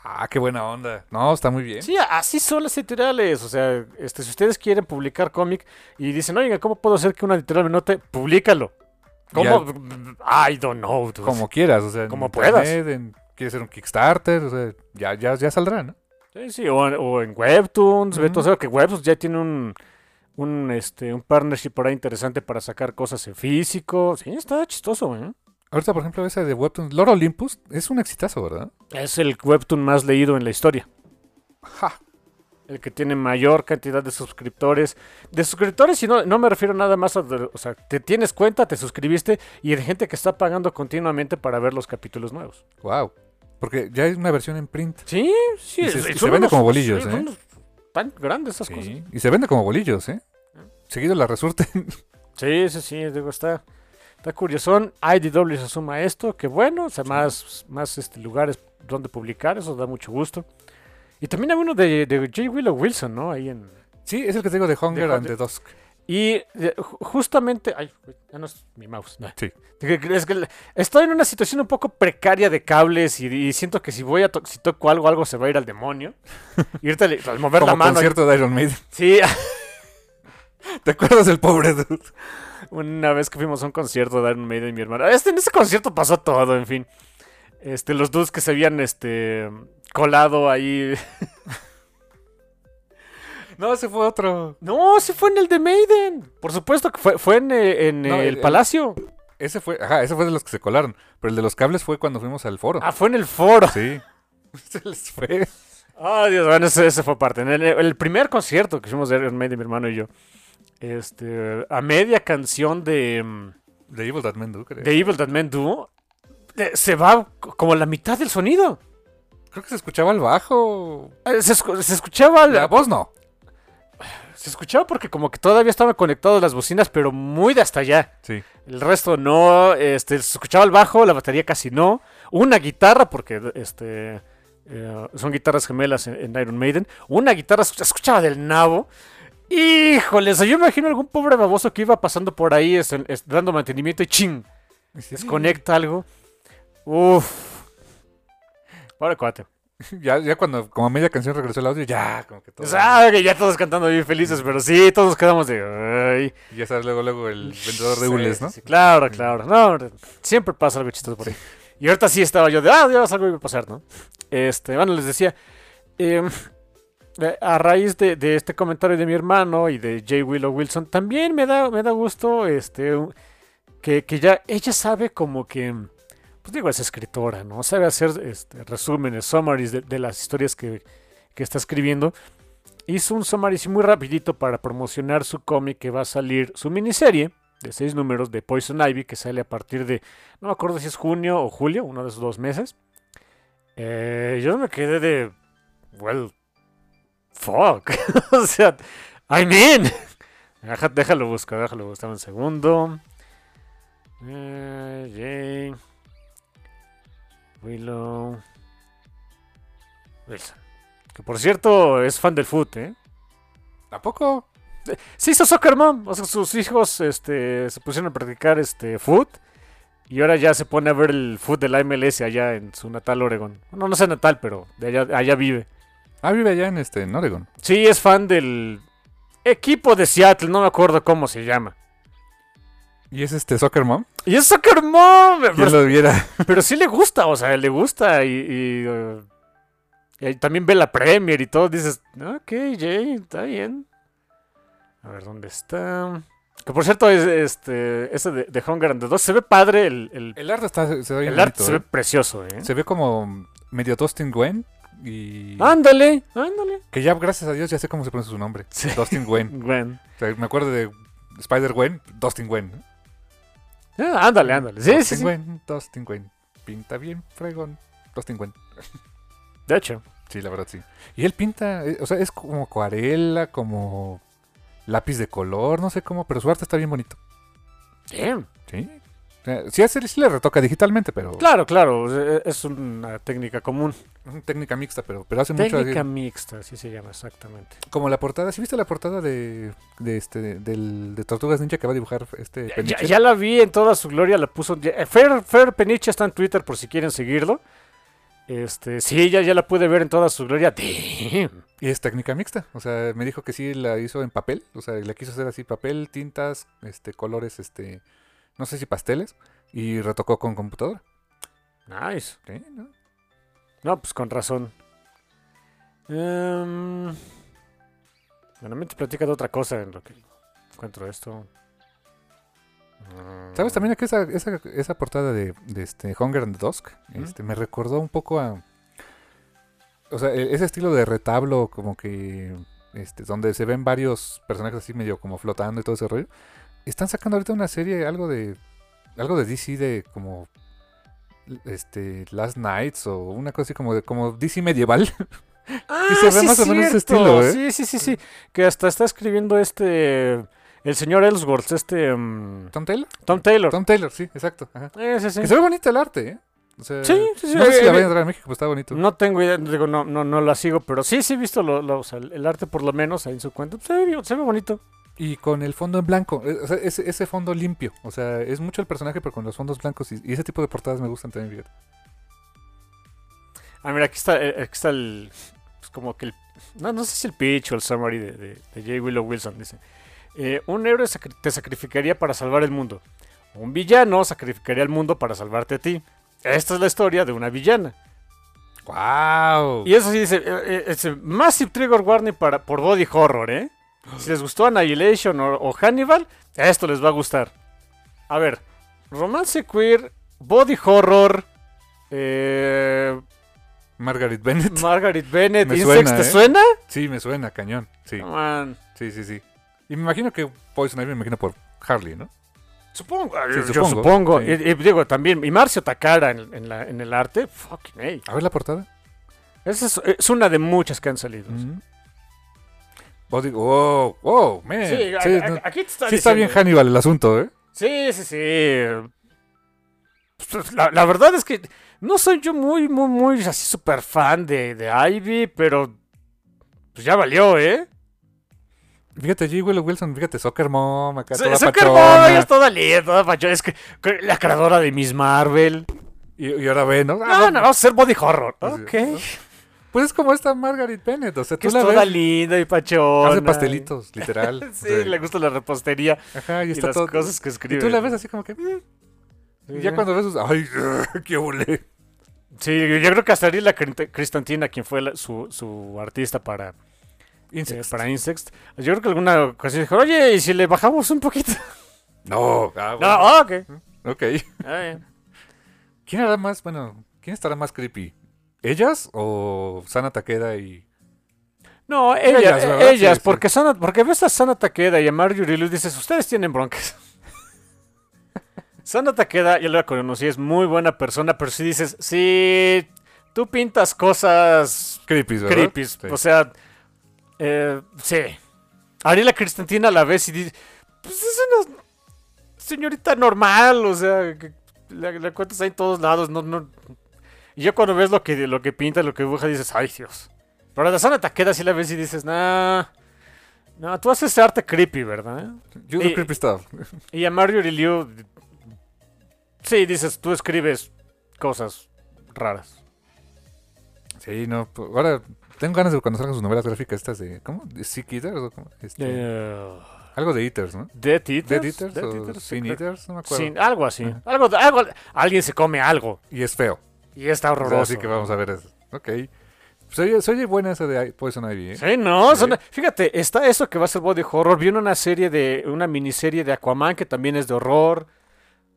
Ah, qué buena onda. No, está muy bien. Sí, así son las editoriales, o sea, este, si ustedes quieren publicar cómic y dicen, oiga, ¿cómo puedo hacer que una editorial me note? Publícalo. ¿Cómo? I don't know. dude. Como quieras, o sea, en Como internet, en- quieres hacer un Kickstarter, o sea, ya, ya, ya saldrá, ¿no? Sí, sí, o, o en Webtoons, Ujú. Beto, o sea, que Webtoons ya tiene un, un, este, un partnership por ahí interesante para sacar cosas en físico. Sí, está chistoso, ¿eh? Ahorita, por ejemplo, esa de Webtoon, Lord Olympus, es un exitazo, ¿verdad? Es el Webtoon más leído en la historia. Ja. El que tiene mayor cantidad de suscriptores. De suscriptores, y no, no me refiero nada más a. o sea, te tienes cuenta, te suscribiste y hay gente que está pagando continuamente para ver los capítulos nuevos. Wow. Porque ya hay una versión en print. Sí, sí. Y se- es- y se son vende unos- como bolillos, ¿eh? Tan grandes esas cosas. Y se vende como bolillos, ¿eh? Seguido la resurten. Sí, sí, sí, digo, está, está curioso. IDW se suma a esto, que bueno, o sea, más, más este, lugares donde publicar, eso da mucho gusto. Y también hay uno de, de J. Willow Wilson, ¿no? Ahí en... sí, es el que te digo de Hunger De- and the Dusk. Y eh, ju- justamente... Ay, ya no es mi mouse. no. Sí. Es que estoy en una situación un poco precaria de cables y, y siento que si voy a to- si toco algo, algo se va a ir al demonio. Y ahorita le- al mover la Como mano... concierto de Iron Maiden. Sí, ¿Te acuerdas del pobre dude? Una vez que fuimos a un concierto de Iron Maiden y mi hermana. Este, en ese concierto pasó todo, en fin. Este, los dudes que se habían este colado ahí. No, ese fue otro. No, sí fue en el de Maiden. Por supuesto que fue, fue en, eh, en No, el, el- Palacio. Ese fue, ajá, ese fue de los que se colaron. Pero el de los cables fue cuando fuimos al foro. Ah, fue en el foro. Sí. Se les fue. Ah, Dios, bueno, ese, ese fue parte. En el, el primer concierto que fuimos de Iron Maiden, mi hermano y yo. Este, a media canción de, mm, De Evil That Men Do, creo. de Evil That Men Do, eh, se va como la mitad del sonido. Creo que se escuchaba el bajo. Eh, Se, escu- se escuchaba La la- voz no. se escuchaba porque como que todavía estaban conectadas las bocinas, pero muy de hasta allá. Sí. El resto no, este, se escuchaba el bajo, la batería casi no. Una guitarra, porque este, eh, son guitarras gemelas en, en Iron Maiden. Una guitarra se escuchaba del nabo. Híjoles, yo imagino algún pobre baboso que iba pasando por ahí dando mantenimiento y ching, desconecta algo. Uf. Pobre cuate. Ya, ya cuando, como a media canción regresó el audio, ya, como que todo. Ah, que ya todos cantando bien felices, pero sí, todos quedamos de... "Ay". Y ya sabes, luego, luego el vendedor de Sí, hules, ¿no? sí, claro, claro. No, siempre pasa algo chistoso por ahí. Y ahorita sí estaba yo de, ah, Dios, algo iba a pasar, ¿no? Este, bueno, les decía, eh, a raíz de, este comentario de mi hermano y de J. Willow Wilson, también me da, me da gusto este, que, que ya ella sabe como que, pues digo, es escritora, ¿no? Sabe hacer este, resúmenes, summaries de, las historias que, que está escribiendo. Hizo un summary muy rapidito para promocionar su cómic que va a salir, su miniserie de seis números de Poison Ivy que sale a partir de, no me acuerdo si es junio o julio, uno de esos dos meses. Eh, yo me quedé de, well, fuck, o sea, I mean, Deja- déjalo buscar, déjalo buscar un segundo. Eh, Jay Willow Wilson, que por cierto es fan del foot, ¿eh? ¿A poco? Se hizo soccer mom. O sea, sus hijos este, se pusieron a practicar este foot. Y ahora ya se pone a ver el foot de la MLS allá en su natal Oregon. No, no sé natal, pero de allá, allá vive. Ah, vive allá en este, en Oregon. Sí, es fan del equipo de Seattle. No me acuerdo cómo se llama. ¿Y es este Soccer Mom? Y es soccer mom. ¿Quién Pero, lo viera? pero sí le gusta, o sea, le gusta. Y, y, uh, y también ve la Premier y todo. Dices, ok, Jay, está bien. A ver, ¿dónde está? Que por cierto, es, este, ese de, de Hunger and the Dog se ve padre. El, el, El arte está, ve arte se ve ¿eh? precioso, ¿eh? Se ve como medio Dustin Gwen. Y Ándale, ándale. que ya, gracias a Dios, ya sé cómo se pronuncia su nombre. Sí. Dustin Gwen. Gwen. O sea, me acuerdo de Spider Gwen, Dustin Gwen. Ah, ándale, ándale. Sí, Dustin sí, sí. Gwen, Dustin Gwen. Pinta bien, fregón. Dustin Gwen. De hecho. Sí, la verdad sí. Y él pinta, eh, o sea, es como acuarela, como lápiz de color, no sé cómo, pero su arte está bien bonito. Bien. Sí. Sea, sí, sí le retoca digitalmente, pero Claro, claro. es- Es una técnica común. es técnica mixta, pero, pero hace mucho Técnica mixta, así se llama exactamente. como la portada. ¿Sí viste la portada de, de este del, de Tortugas Ninja que va a dibujar este Ya, Peniche? ya la vi en toda su gloria, la puso. ya- eh, Fer, Fer Peniche está en Twitter por si quieren seguirlo. Este, sí, ya, ya la pude ver en toda su gloria. Damn. Y es técnica mixta. O sea, me dijo que sí la hizo en papel. O sea, la quiso hacer así, papel, tintas, este, colores, este, no sé si pasteles. Y retocó con computadora. Nice. Sí, ¿no? No, pues con razón. Em, bueno, me te platica de otra cosa en lo que encuentro esto. Mm. ¿Sabes también que esa, esa, esa portada de, de este Hunger and the Dusk? Este, me recordó un poco a. O sea, e- ese estilo de retablo, como que. Este, donde se ven varios personajes así medio como flotando y todo ese rollo. Están sacando ahorita una serie, algo de. Algo de DC de como. Este. Last Nights o una cosa así como de como DC medieval. Ah, Y se ve sí, más o menos ese estilo, ¿eh? Sí, sí, sí, sí. Que hasta está escribiendo este. El señor Ellsworth, este. mm, ¿Tom Taylor? Tom Taylor. Tom Taylor, sí, exacto. ajá. Sí, sí. Que se ve bonito el arte, ¿eh? O sea, Sí, sí, sí, No sé si eh, la eh, vayan a traer a México, pero está bonito. No tengo idea, digo, no, no, no la sigo, pero sí, sí he visto lo, lo- o sea, el arte por lo menos ahí en su cuenta. Pues, se, ve, se ve bonito. Y con el fondo en blanco, o sea, ese, ese fondo limpio. O sea, es mucho el personaje, pero con los fondos blancos. Y, y ese tipo de portadas me gustan también, fíjate. Ah, mira, aquí está, eh, aquí está el. Pues como que el. No, no sé si el pitch o el summary de, de, de J. Willow Wilson. Dice: eh, Un héroe sacri- te sacrificaría para salvar el mundo. Un villano sacrificaría al mundo para salvarte a ti. esta es la historia de una villana. ¡Wow! Y eso sí dice, eh, eh, Massive Trigger Warning para, por Body Horror, ¿eh? Si les gustó Annihilation o, o Hannibal, a esto les va a gustar. A ver, romance queer, body horror, eh, Margaret Bennett. Margaret Bennett, Me Insects, suena, ¿te ¿eh? suena? Sí, me suena, cañón. Sí, Man, sí, sí, sí. Y me imagino que Poison Ivy me imagino por Harley, ¿no? supongo, Sí, yo supongo, supongo. sí. Y, y digo, también, y Marcio Takara en, en la- en el arte, fucking hey. A ver la portada. Esa es, es una de muchas que han salido. Mm. Body... ¡Wow! ¡Wow! Man. Sí, Sí, a- a- no- aquí te está sí está bien. Hannibal el asunto, ¿eh? Sí, sí, sí. Pues, La, la verdad es que no soy yo muy, muy, muy así súper fan de, de Ivy, pero pues ya valió, ¿eh? Fíjate, G. Willow Wilson, fíjate, Soccer Mom, acá Sí, toda Soccer pachona. Mom, ella es toda linda, toda pachona. Es que que la creadora de Miss Marvel. Y, y ahora ve, ¿no? Ah, No, no, vamos a hacer body horror. Ok. Pues es como esta Margaret Bennett, o sea, Que tú es la toda ves, linda y pachona. hace pastelitos, literal. Sí, O sea, le gusta la repostería Ajá, y y, está las todo... cosas que y escribe. tú la ves así como que... mm, y ya cuando ves sus... ¡Ay, qué ole! Sí, yo creo que hasta Ariela Crist- Cristantina, quien fue la- su, su artista para, Insects. eh, para Insects, yo creo que alguna ocasión dijo, oye, ¿y si le bajamos un poquito? No, ah, No, bueno. ah, ok. Ok. Ah. ¿Quién hará más, bueno, quién estará más creepy? ¿Ellas o Sana Takeda y... No, ellas, Ellas, ¿verdad? ellas, Sí, sí. porque, Sana- porque ves a Sana Takeda y a Marjorie y dices, ustedes tienen broncas. Sana Takeda, yo la conocí, es muy buena persona, pero si dices, sí, tú pintas cosas Creepy, ¿verdad? creepy, Sí. o sea, eh, sí. Ariela Cristantina a la vez y dice, pues es una señorita normal, o sea, la, la encuentras ahí en todos lados, no, no. Y ya cuando ves lo que, lo que pinta, lo que dibuja, dices, ay Dios. Pero la Sana Takeda sí la ves y dices, nah, no, tú haces arte creepy, ¿verdad? You do y- creepy stuff. Y a Marjorie Liu, sí, dices, tú escribes cosas raras. Sí, no, pues, ahora tengo ganas de cuando salgan sus novelas gráficas estas de... ¿Cómo? ¿De Sick Eaters o cómo? Este, Eh, Algo de Eaters, ¿no? Death Eaters. Dead Eaters Death o Eaters, Sin. Eaters, no me acuerdo. Algo así. Algo, algo, alguien se come algo Y es feo. Y está horroroso. así que vamos a ver eso. Ok. Se oye, se oye buena esa de Poison Ivy, ¿eh? Sí, no, Sí. son- fíjate, está eso que va a ser body horror. Viene una serie de, una miniserie de Aquaman que también es de horror.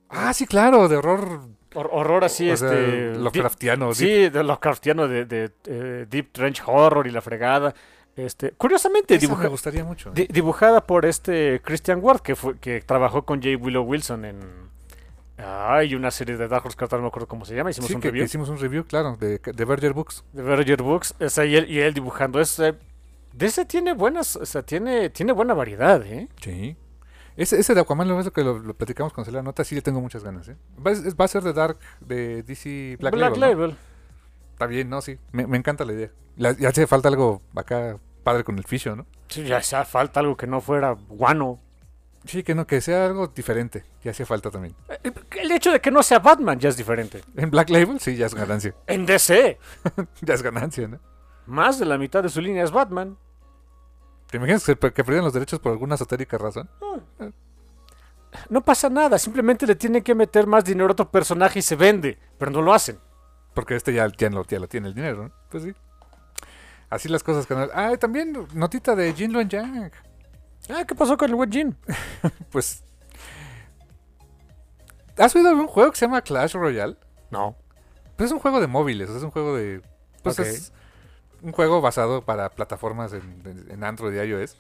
Ah, sí, claro, de horror. Hor- horror así, o este. Lovecraftiano. Sí, de Lovecraftiano de, de, eh, Deep Trench Horror y la fregada. Este, curiosamente, dibuja- me gustaría mucho. di- dibujada por este Christian Ward, que fue, que trabajó con J. Willow Wilson en. Hay una serie de Dark Horse que no me acuerdo cómo se llama. Hicimos Sí, un que, que review. hicimos un review, claro, de, de Berger Books. de Verger Books, o sea, y él, y él dibujando ese, de ese tiene buenas, o sea, tiene, tiene buena variedad, ¿eh? Sí. Ese, ese de Aquaman, lo que lo, lo platicamos con la nota, sí le tengo muchas ganas, ¿eh? Va, es- va a ser de Dark, de DC Black, Label, ¿no? Label. Está bien, ¿no? Sí. Me, me encanta la idea. La- ya hace falta algo acá padre con el fisio, ¿no? Sí, ya sea falta algo que no fuera guano. Sí, que no, que sea algo diferente. Ya hacía falta también. Eh, El hecho de que no sea Batman ya es diferente. En Black Label, sí, ya es ganancia. En DC, ya es ganancia, ¿no? más de la mitad de su línea es Batman. ¿Te imaginas que, que perdieran los derechos por alguna esotérica razón? No pasa nada, simplemente le tienen que meter más dinero a otro personaje y se vende, pero no lo hacen. Porque este ya, ya, lo, ya lo tiene el dinero, ¿no? Pues sí. Así las cosas. canal. Ah, también notita de Jin Luen Yang. Ah, ¿qué pasó con el Wet Jean? Pues. ¿Has oído un juego que se llama Clash Royale? No. Pues es un juego de móviles, es un juego de. Pues Ok. es un juego basado para plataformas en, en- en Android y iOS.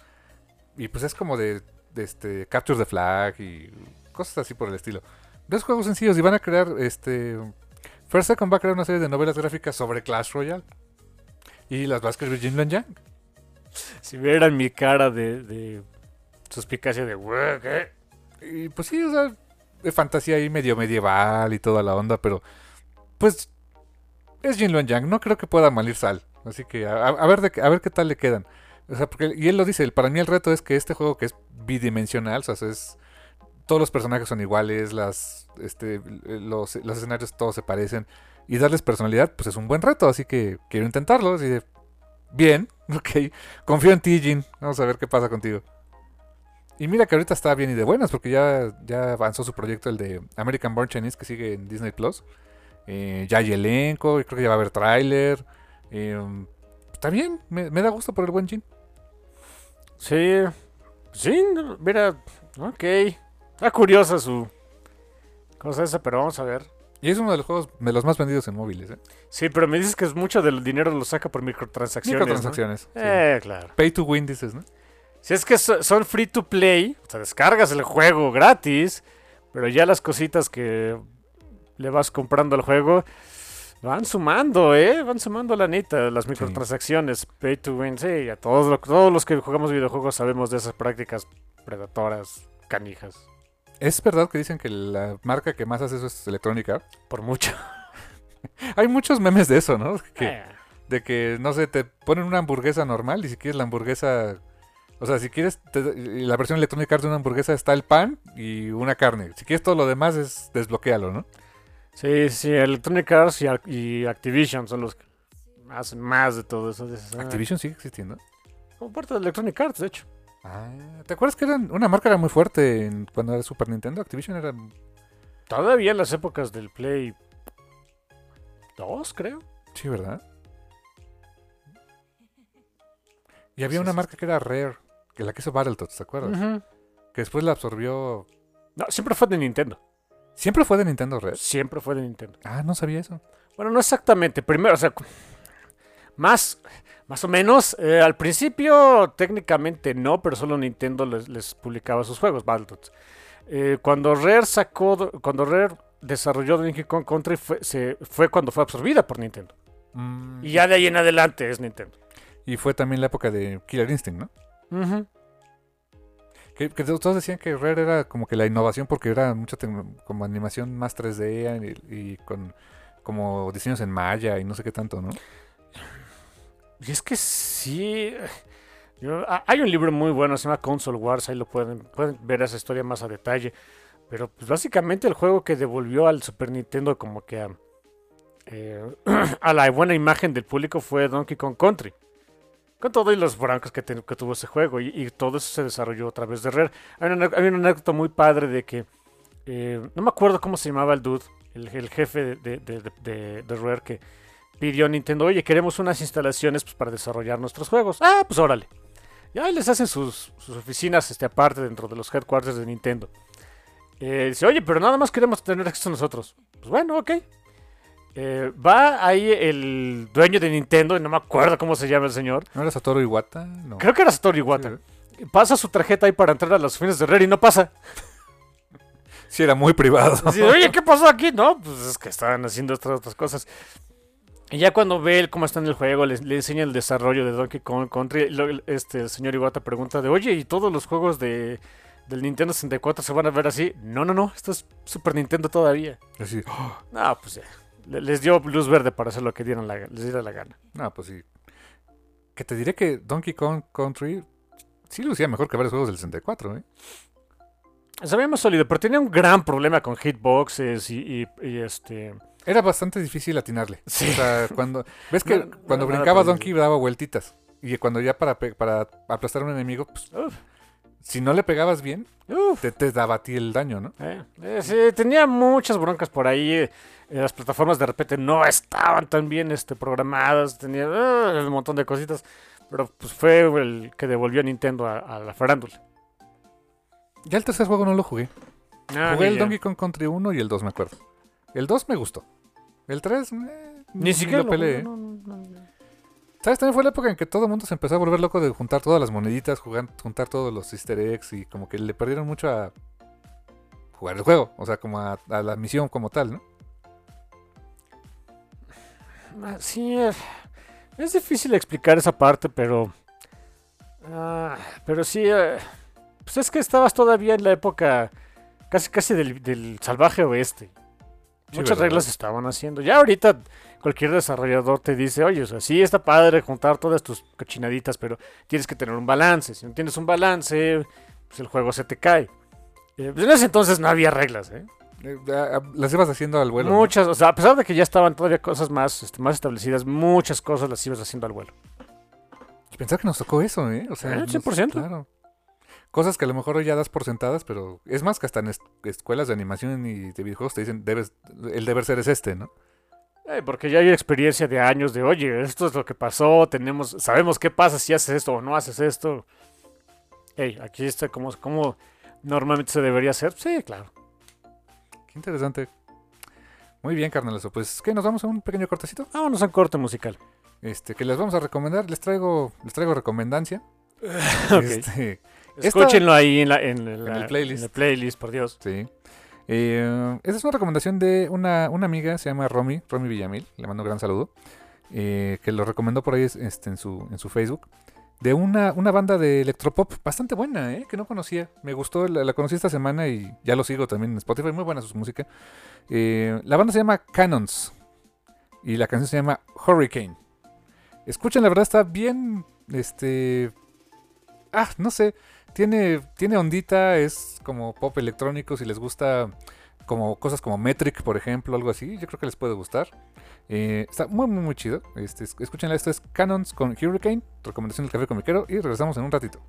Y pues es como de, de este Capture the Flag y cosas así por el estilo. Dos juegos sencillos y van a crear este. First Second va a crear una serie de novelas gráficas sobre Clash Royale. Y las va a escribir Jin Luen Yang. Si vieran mi cara de, de suspicacia de, "Güey, ¿qué? Y pues sí, o sea, de fantasía ahí medio medieval y toda la onda, pero pues es Jin Luen Yang, no creo que pueda malir sal. Así que a, ver a ver qué tal le quedan. O sea, porque, y él lo dice, para mí el reto es que este juego que es bidimensional, o sea, es todos los personajes son iguales, las este los, los escenarios todos se parecen y darles personalidad, pues es un buen reto, así que quiero intentarlo, así de bien, ok, confío en ti, Jin, vamos a ver qué pasa contigo. Y mira que ahorita está bien y de buenas, porque ya, ya avanzó su proyecto, el de American Born Chinese, que sigue en Disney Plus. Eh, ya hay elenco, y creo que ya va a haber tráiler. Eh, está bien, me, me da gusto por el buen Jin. Sí, sí, mira, ok. Está curiosa su cosa esa, pero vamos a ver. Y es uno de los juegos de los más vendidos en móviles. ¿eh? Sí, pero me dices que es mucho del dinero lo saca por microtransacciones. ¿no? Microtransacciones. sí. Eh, claro. Pay to win, dices, ¿no? Si es que so- son free to play, o sea, descargas el juego gratis, pero ya las cositas que le vas comprando al juego van sumando, ¿eh? Van sumando la neta, las microtransacciones, pay to win, sí, a todos, lo- todos los que jugamos videojuegos sabemos de esas prácticas predatoras, canijas, ¿Es verdad que dicen que la marca que más hace eso es Electronic Arts? por mucho. Hay muchos memes de eso, ¿no? Que, Eh, de que, no sé, te ponen una hamburguesa normal y si quieres la hamburguesa... O sea, si quieres, te- la versión Electronic Arts de una hamburguesa está el pan y una carne. Si quieres todo lo demás, es desbloquealo, ¿no? Sí, sí, Electronic Arts y, Ac- y Activision son los que hacen más de todo eso. Dices, ah, Activision sigue existiendo. Como parte de Electronic Arts, de hecho. Ah, ¿te acuerdas que eran, una marca era muy fuerte en- cuando era Super Nintendo? Activision era... Todavía en las épocas del Play 2, creo. Sí, ¿verdad? Y había Sí, una sí, marca que era Rare, que la que hizo Battletoads, ¿te acuerdas? Que después la absorbió... No, siempre fue de Nintendo. ¿Siempre fue de Nintendo Rare? Siempre fue de Nintendo. Ah, no sabía eso. Bueno, no exactamente. Primero, o sea, más, más o menos. eh, al principio, técnicamente no, pero solo Nintendo les, les publicaba sus juegos, Battletoads. Eh, cuando Rare sacó, cuando Rare desarrolló Donkey Kong Country, fue, se, fue cuando fue absorbida por Nintendo. Mm, Y ya de ahí en adelante es Nintendo. Y fue también la época de Killer Instinct, ¿no? Ujú. Que, que todos decían que Rare era como que la innovación porque era mucha como animación más 3D y, y con como diseños en Maya y no sé qué tanto, ¿no? Y es que sí. yo- ah, hay un libro muy bueno, se llama Console Wars, ahí lo pueden, pueden ver esa historia más a detalle. Pero pues básicamente el juego que devolvió al Super Nintendo como que a, eh, a la buena imagen del público fue Donkey Kong Country. Con todo y los broncos que, que tuvo ese juego. Y, todo eso se desarrolló a través de Rare. Hay una, anécdota muy padre de que... eh, no me acuerdo cómo se llamaba el dude, el, jefe de- de- de Rare que pidió a Nintendo, oye, queremos unas instalaciones pues, para desarrollar nuestros juegos. Ah, pues órale. Y ahí les hacen sus, sus oficinas este, aparte dentro de los headquarters de Nintendo. Eh, dice, oye, pero nada más queremos tener acceso nosotros. Pues bueno, ok. Eh, va ahí el dueño de Nintendo, y no me acuerdo cómo se llama el señor. ¿No era Satoru Iwata? No. Creo que era Satoru Iwata. Sí, Pasa su tarjeta ahí para entrar a las oficinas de Rare y no pasa. Sí, era muy privado. Así, oye, ¿qué pasó aquí? No, pues es que estaban haciendo otras, otras cosas. Y ya cuando ve el cómo está en el juego, le, le enseña el desarrollo de Donkey Kong Country. y luego el- este, el señor Iwata pregunta de, oye, ¿y todos los juegos de, del Nintendo 64 se van a ver así? No, no, no, esto es Super Nintendo todavía. Así, No, pues ya. Le- Les dio luz verde para hacer lo que dieran la, les diera la gana. no, pues sí. Que te diré que Donkey Kong Country sí lucía mejor que varios juegos del 64, ¿eh? Se veía más sólido, pero tenía un gran problema con hitboxes y, y- y, este... Era bastante difícil atinarle. Sí. O sea, cuando. ¿Ves que No, cuando brincaba. Donkey daba vueltitas? Y cuando ya para, para aplastar a un enemigo, pues, Uf, si no le pegabas bien, uf. te, te daba a ti el daño, ¿no? Eh, eh, sí, tenía muchas broncas por ahí. eh, las plataformas de repente no estaban tan bien este, programadas. Tenía eh, un montón de cositas. Pero pues fue el que devolvió a Nintendo a, a la farándula. Ya el tercer juego no lo jugué. Ah, Jugué el ya. Donkey Kong Country 1 y el 2, me acuerdo. El 2 me gustó. El 3, eh, Ni siquiera lo peleé. no, no, no. ¿Sabes? También fue la época en que todo el mundo se empezó a volver loco de juntar todas las moneditas, jugar, juntar todos los easter eggs y como que le perdieron mucho a jugar el juego. O sea, como a, a la misión como tal, ¿no? Ah, Sí, eh, es difícil explicar esa parte, pero. ah, pero sí. eh, pues es que estabas todavía en la época casi casi del, del salvaje oeste. Sí, Muchas ¿verdad? reglas estaban haciendo. Ya ahorita cualquier desarrollador te dice, oye, o sea, sí está padre juntar todas tus cochinaditas, pero tienes que tener un balance. Si no tienes un balance, pues el juego se te cae. Eh, pues en ese entonces no había reglas, ¿eh? Eh, a- a- las ibas haciendo al vuelo. ¿no? Muchas, o sea, a pesar de que ya estaban todavía cosas más, este, más establecidas, muchas cosas las ibas haciendo al vuelo. Y pensar que nos tocó eso, ¿eh? O sea, Eh, nos- 100%. claro. Cosas que a lo mejor ya das por sentadas, pero es más que hasta en es- escuelas de animación y de videojuegos te dicen, debes, el deber ser es este, ¿no? Eh, porque ya hay experiencia de años de, oye, esto es lo que pasó, tenemos, sabemos qué pasa si haces esto o no haces esto. Hey, aquí está como, como normalmente se debería hacer. Sí, claro. Qué interesante. Muy bien, carnalazo. Pues, ¿qué? ¿Nos vamos a un pequeño cortecito? Vámonos a un corte musical. Este, que les vamos a recomendar. Les traigo, les traigo recomendancia. Este, esta- Escúchenlo ahí en, la, en, la- el playlist. en el playlist, por Dios. Sí. Eh, esta es una recomendación de una, una amiga, se llama Romy, Romy Villamil, le mando un gran saludo, eh, que lo recomendó por ahí este, en, su, en su Facebook, de una, una banda de electropop bastante buena, eh, que no conocía. Me gustó, la, conocí esta semana y ya lo sigo también en Spotify, muy buena su música. La banda se llama Canons y la canción se llama Hurricane. Escuchen, la verdad está bien, este... Ah, no sé, tiene, tiene ondita, es como pop electrónico, si les gusta como cosas como Metric, por ejemplo, algo así, yo creo que les puede gustar. Eh, está muy, muy, muy chido. Este, es- escúchenla, esto es Canons con Hurricane, recomendación del Café Comiquero, y regresamos en un ratito.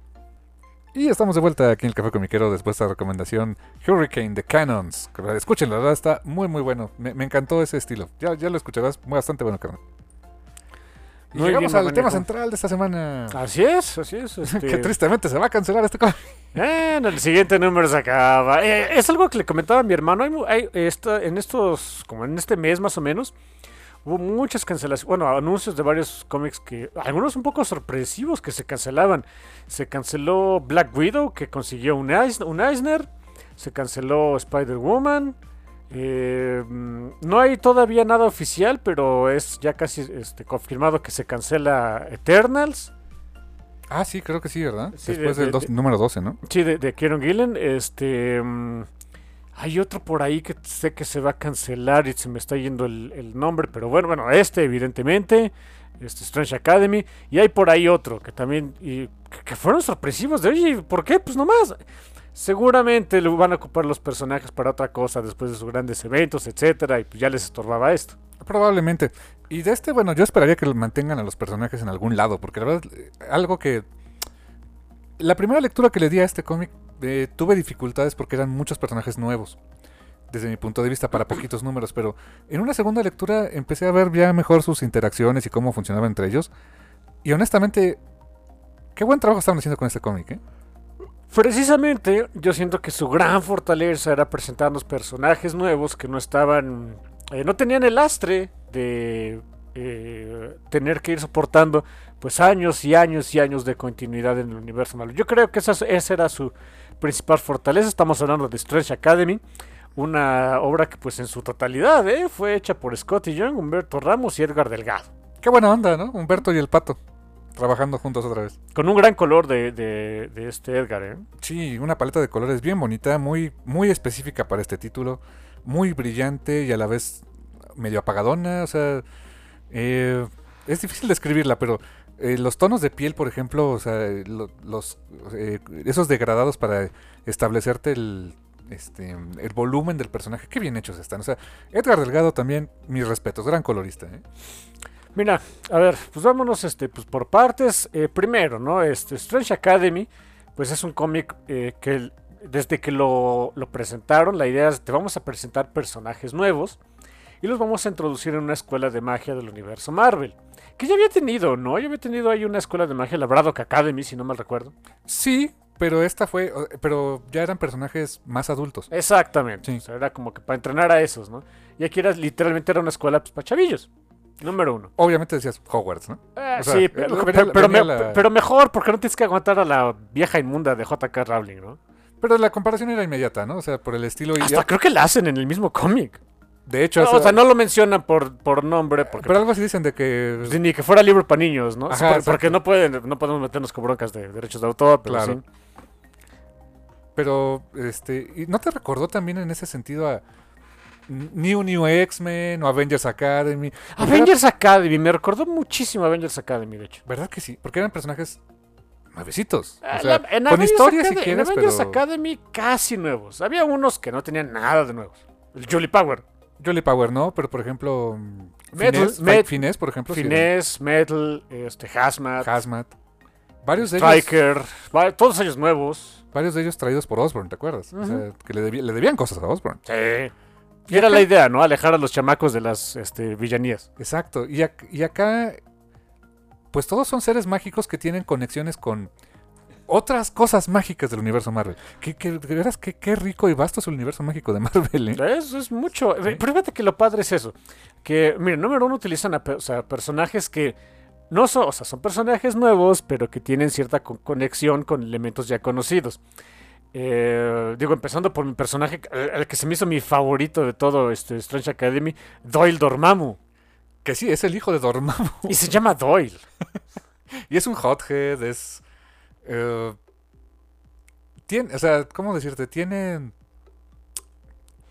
Y estamos de vuelta aquí en el Café Comiquero después de esta recomendación Hurricane de Canons. Que, Escúchenlo, la verdad está muy, muy bueno. Me, encantó ese estilo. Ya, ya lo escucharás, bastante bueno, carnal. Y llegamos al tema central de esta semana. Así es, así es. este- Que tristemente se va a cancelar este cómic. Eh, en el siguiente número se acaba. Eh, es algo que le comentaba a mi hermano. Hay, hay esta- en estos, como en este mes más o menos, hubo muchas cancelaciones. Bueno, anuncios de varios cómics que, algunos un poco sorpresivos que se cancelaban. Se canceló Black Widow, que consiguió un Eisner. Se canceló Spider-Woman. Eh, no hay todavía nada oficial, pero es ya casi este, confirmado que se cancela Eternals. Ah, sí, creo que sí, ¿verdad? Sí, Después de- del de- número 12, ¿no? Sí, de, de Kieron Gillen. Este. mm, hay otro por ahí que sé que se va a cancelar y se me está yendo el, el nombre. Pero bueno, bueno, este, evidentemente. Este Strange Academy. Y hay por ahí otro que también. Y, que, que fueron sorpresivos. De oye, ¿por qué? Pues nomás. Seguramente lo van a ocupar los personajes para otra cosa después de sus grandes eventos, etcétera. Y pues ya les estorbaba esto. Probablemente. Y de este, bueno, yo esperaría que lo mantengan a los personajes en algún lado, porque la verdad, eh, algo que... La primera lectura que le di a este cómic, eh, tuve dificultades porque eran muchos personajes nuevos, desde mi punto de vista, para poquitos números, pero en una segunda lectura empecé a ver ya mejor sus interacciones y cómo funcionaban entre ellos. Y honestamente, qué buen trabajo estaban haciendo con este cómic, ¿eh? Precisamente, yo siento que su gran fortaleza era presentarnos personajes nuevos que no estaban, eh, no tenían el lastre de eh, tener que ir soportando pues años y años y años de continuidad en el universo Marvel. Yo creo que esa, esa era su principal fortaleza. Estamos hablando de Strange Academy, una obra que pues en su totalidad eh, fue hecha por Scotty Young, Humberto Ramos y Edgar Delgado. Qué buena onda, ¿no? Humberto y el pato, trabajando juntos otra vez. Con un gran color de, de- de este Edgar, ¿eh? Sí, una paleta de colores bien bonita, muy, muy específica para este título, muy brillante y a la vez medio apagadona, o sea, eh, es difícil describirla, pero eh, los tonos de piel, por ejemplo, o sea, lo- los eh, esos degradados para establecerte el este el volumen del personaje, qué bien hechos están, o sea, Edgar Delgado también, mis respetos, gran colorista, ¿eh? Mira, a ver, pues vámonos este, pues por partes. Eh, primero, ¿no? Este, Strange Academy, pues es un cómic eh, que desde que lo, lo presentaron, la idea es te vamos a presentar personajes nuevos y los vamos a introducir en una escuela de magia del universo Marvel. Que ya había tenido, ¿no? Ya había tenido ahí una escuela de magia, la Braddock Academy, si no mal recuerdo. Sí, pero esta fue, pero ya eran personajes más adultos. Exactamente. Sí. O sea, era como que para entrenar a esos, ¿no? Y aquí era literalmente era una escuela pues, para chavillos. Número uno. Obviamente decías Hogwarts, ¿no? Eh, O sea, sí, eh, pero, venía pero- la- pero venía me- la- pero mejor, porque no tienes que aguantar a la vieja inmunda de JK Rowling, ¿no? Pero la comparación era inmediata, ¿no? O sea, por el estilo Hasta creo que la hacen en el mismo cómic. de hecho, No, o sea, no lo mencionan por, por nombre, porque pero algo así dicen de que pues, ni que fuera libro para niños, ¿no? Ajá, por- porque no pueden, no podemos meternos con broncas de derechos de autor, pero Claro. sí. pero este ¿y no te recordó también en ese sentido a New New X-Men o Avengers Academy? Avengers Academy, me recordó muchísimo a Avengers Academy, de hecho. ¿Verdad que sí? Porque eran personajes nuevecitos. Ah, O sea, la- en con Avengers historia si en Avengers pero Academy casi nuevos. Había unos que no tenían nada de nuevos. El Julie Power, Jolly Power no, pero por ejemplo mm, Metal- Finesse, Met- Fight Finesse, por ejemplo, sí Finesse, Metal, este, Hazmat, Hazmat. Varios de ellos Striker, va- todos ellos nuevos. varios de ellos traídos por Osborn, ¿te acuerdas? O sea, que le, debi- le debían cosas a Osborn. Sí. Y Era acá- la idea, ¿no? Alejar a los chamacos de las este, villanías. Exacto. Y, ac- y acá, pues todos son seres mágicos que tienen conexiones con otras cosas mágicas del universo Marvel. Que, que, de veras, qué, qué rico y vasto es el universo mágico de Marvel, ¿eh? Eso es mucho. Eh, Pero fíjate que lo padre es eso. Que, miren, número uno, utilizan a pe- o sea, personajes que no son, o sea, son personajes nuevos, pero que tienen cierta co- conexión con elementos ya conocidos. Eh, digo, empezando por mi personaje, el, que se me hizo mi favorito de todo este Strange Academy, Doyle Dormammu. Que sí, es el hijo de Dormammu. Y se llama Doyle. Y es un hothead, es... eh, tiene, o sea, ¿cómo decirte? Tiene...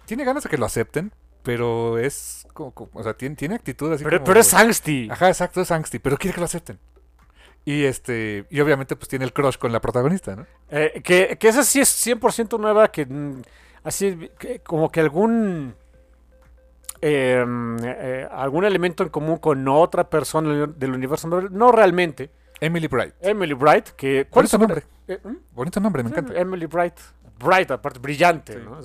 Tiene ganas de que lo acepten, pero es... como- como- o sea, tiene, tiene actitud así Pero, como pero es angsty. Ajá, exacto, es angsty, pero quiere que lo acepten. Y este... Y obviamente pues tiene el crush con la protagonista, ¿no? Eh, que, que esa sí es 100% nueva, que mm, así que como que algún eh, mm, eh, algún elemento en común con otra persona del universo Marvel, no realmente. Emily Bright. Emily Bright, que ¿cuál es Bonito su nombre. eh, ¿mm? Bonito nombre, me Sí, encanta. Emily Bright. Bright, aparte, brillante, Sí. ¿no?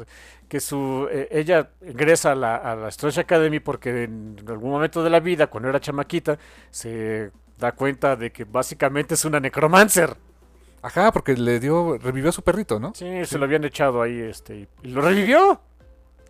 Que su, eh, ella ingresa a la, a la Strange Academy porque en algún momento de la vida, cuando era chamaquita, se da cuenta de que básicamente es una necromancer. Ajá, porque le dio... Revivió a su perrito, ¿no? Sí, se lo habían echado ahí este, y- lo revivió.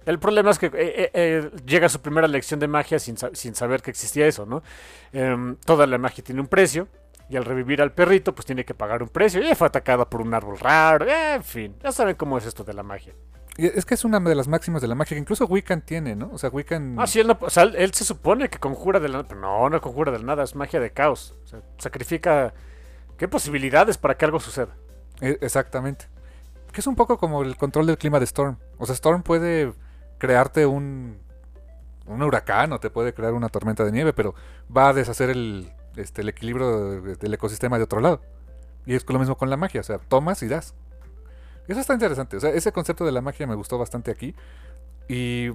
El problema es que eh, eh, eh, llega a su primera lección de magia sin, sin saber que existía eso, ¿no? Em, toda la magia tiene un precio. Y al revivir al perrito, pues tiene que pagar un precio. Y fue atacada por un árbol raro. en fin, ya saben cómo es esto de la magia. Es que es una de las máximas de la magia que incluso Wiccan tiene, ¿no? O sea, Wiccan... Ah, sí, él, no- o sea, él se supone que conjura de la. Pero no, no conjura de la nada. Es magia de caos. O sea, sacrifica. ¿Qué posibilidades para que algo suceda? E- Exactamente. Que es un poco como el control del clima de Storm. O sea, Storm puede crearte un, un huracán o te puede crear una tormenta de nieve, pero va a deshacer el, este, el equilibrio de- del ecosistema de otro lado. Y es lo mismo con la magia, o sea, tomas y das. Eso está interesante, o sea, ese concepto de la magia me gustó bastante aquí. Y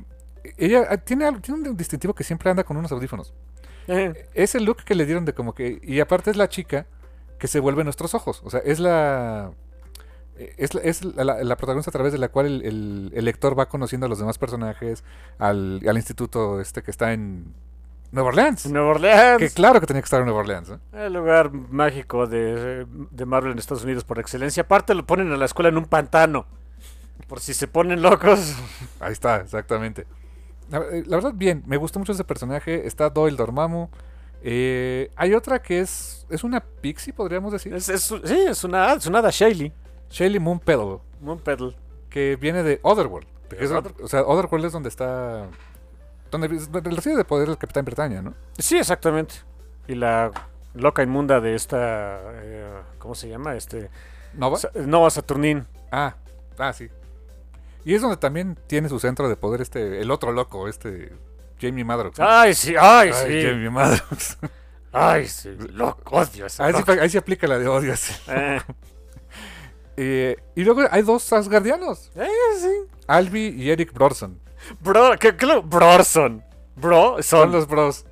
ella ah, tiene, algo- tiene un distintivo que siempre anda con unos audífonos. Eh, Ese look que le dieron de como que... Y aparte es la chica que se vuelve nuestros ojos. O sea, es la... Es, la, es la- la- la protagonista a través de la cual el, el- el lector va conociendo a los demás personajes, al, al instituto este que está en Nueva Orleans. Nueva Orleans. Que claro que tenía que estar en Nueva Orleans. ¿eh? El lugar mágico de, de Marvel en Estados Unidos por excelencia. Aparte lo ponen a la escuela en un pantano. Por si se ponen locos. Ahí está, exactamente. La, eh, la verdad, bien, me gustó mucho ese personaje. Está Doyle Dormammu. Eh, hay otra que es, es una pixie, podríamos decir. Es, es- sí, es una, es una hada Shaley. Shelly Moon. Moonpeddle. que viene de Otherworld. es- o sea, Otherworld es donde está. Donde reside de poder el Capitán Bretaña, ¿no? Sí, exactamente. Y la loca inmunda de esta... eh, ¿Cómo se llama? Este, Nova. Sa- Nova Saturnin. Ah, ah, sí. Y es donde también tiene su centro de poder este, el otro loco, este Jamie Madrox. ¿no? Ay, sí, ay, Ay, sí. Jamie Madrox. Ay, sí. Loco, odio esa ahí, sí, ahí sí aplica la de odio. sí. Eh, Eh, y luego hay dos Asgardianos, eh, sí. Albi y Eric Brorson. Bro, ¿qué, qué lo- Brorson. Bro, son, Son los bros.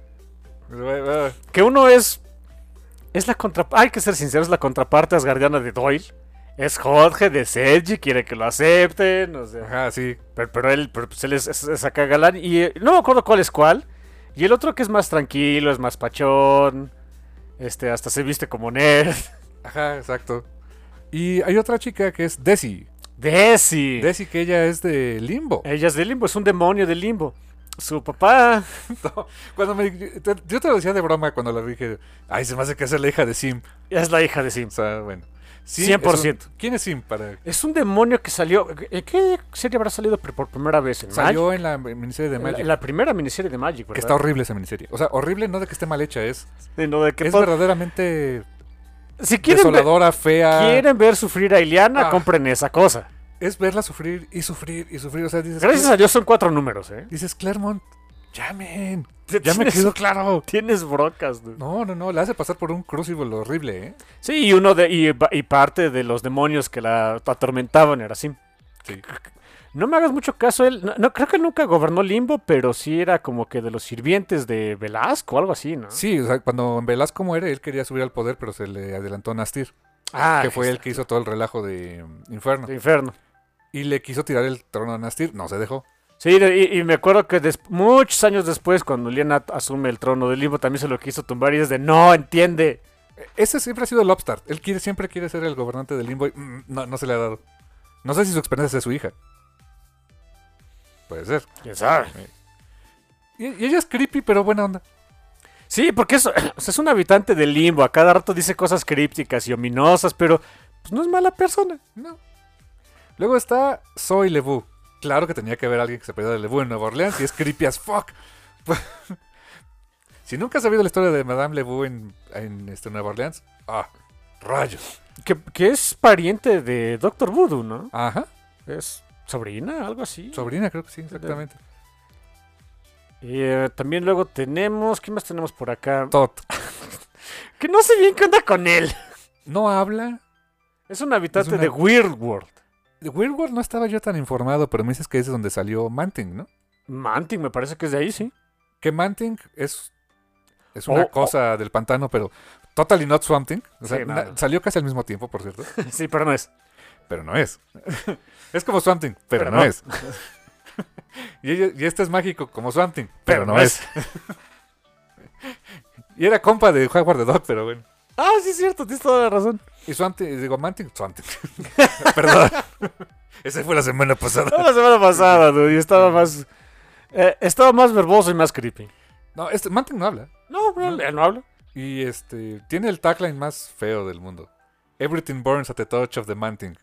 Que uno es. Es la contraparte. Hay que ser sincero, es la contraparte asgardiana de Doyle. Es Jorge de Sergi, quiere que lo acepten. O sea, Ajá, sí. pero, pero él, pero pues él es, es- es acá galán. Y eh, no me acuerdo cuál es cuál. Y el otro que es más tranquilo, es más pachón. Este, hasta se viste como nerd. Ajá, exacto. Y hay otra chica que es Desi. Desi. Desi que ella es de Limbo. Ella es de limbo, es un demonio de limbo. Su papá. No, cuando me, yo te lo decía de broma cuando lo dije. Ay, se me hace que es la hija de Sim. Es la hija de O Sims. sea, bueno. Sim 100%. es un- ¿Quién es Sim? Para, Es un demonio que salió. ¿en ¿Qué serie habrá salido por primera vez? ¿En salió Magic? en la miniserie de la- Magic. en la primera miniserie de Magic, ¿verdad? que está horrible esa miniserie. O sea, horrible no de que esté mal hecha, es, Sí, no, de que es verdaderamente Si quieren ver, fea. quieren ver sufrir a Iliana, Ah. compren esa cosa. Es verla sufrir y sufrir y sufrir. O sea, dices, Gracias a Dios son cuatro números, ¿eh? dices Claremont, llamen. Ya me quedó claro. Tienes brocas, dude. No, no, no, la hace pasar por un crucible horrible, ¿eh? Sí, y uno de y, y parte de los demonios que la atormentaban era así. Sí. No me hagas mucho caso, él no, no, creo que nunca gobernó Limbo, pero sí era como que de los sirvientes de Velasco o algo así, ¿no? Sí, o sea, cuando Velasco muere, él quería subir al poder, pero se le adelantó Nastir, Ah, que fue el que hizo todo el relajo de um, Inferno. de Inferno. Y le quiso tirar el trono a Nastir, no se dejó. Sí, de- y, y me acuerdo que des- muchos años después, cuando Liana asume el trono del limbo, también se lo quiso tumbar y es de no, entiende. Ese siempre ha sido el upstart. Él quiere, siempre quiere ser el gobernante del limbo y mm, no, no se le ha dado. No sé si su experiencia es su hija. Puede ser. ¿Quién sabe? Y, y ella es creepy, pero buena onda. Sí, porque es, o sea, es un habitante del limbo. A cada rato dice cosas crípticas y ominosas, pero pues, no es mala persona. No. Luego está Soy Lebu. Claro que tenía que haber alguien que se perdió de Lebu en Nueva Orleans y es creepy as fuck. si nunca has sabido la historia de Madame Lebu en, en este, Nueva Orleans, ah, rayos. Que, que es pariente de Doctor Voodoo, ¿no? Ajá. Es sobrina, algo así. Sobrina, creo que sí, exactamente. Y eh, también luego tenemos, ¿qué más tenemos por acá? Tot. Que no sé bien qué onda con él. No habla. Es un habitante Es una- de Weird World. De Weird World no estaba yo tan informado, pero me dices que ese es donde salió Manting, ¿no? Manting, me parece que es de ahí, sí. Que Manting es, es una Oh, cosa del pantano, pero totally not Swamp Thing. O sea, Sí, salió casi al mismo tiempo, por cierto. sí, pero no es. Pero no es. es como Swamp Thing, pero, Pero no, no. es. y, este es mágico como Swamp Thing, pero, no, es. Y era compa de Howard the Dog, pero bueno. Ah, sí, es cierto, tienes toda la razón. Y Swamp Thing, digo, Manting, Swamp Thing. Perdón. Ese fue la semana pasada. No, la semana pasada, dude, y estaba más. eh, estaba más verboso y más creepy. No, este, Manting no habla. No, no, él no habla. Y este tiene el tagline más feo del mundo. Everything burns at the touch of the Manting.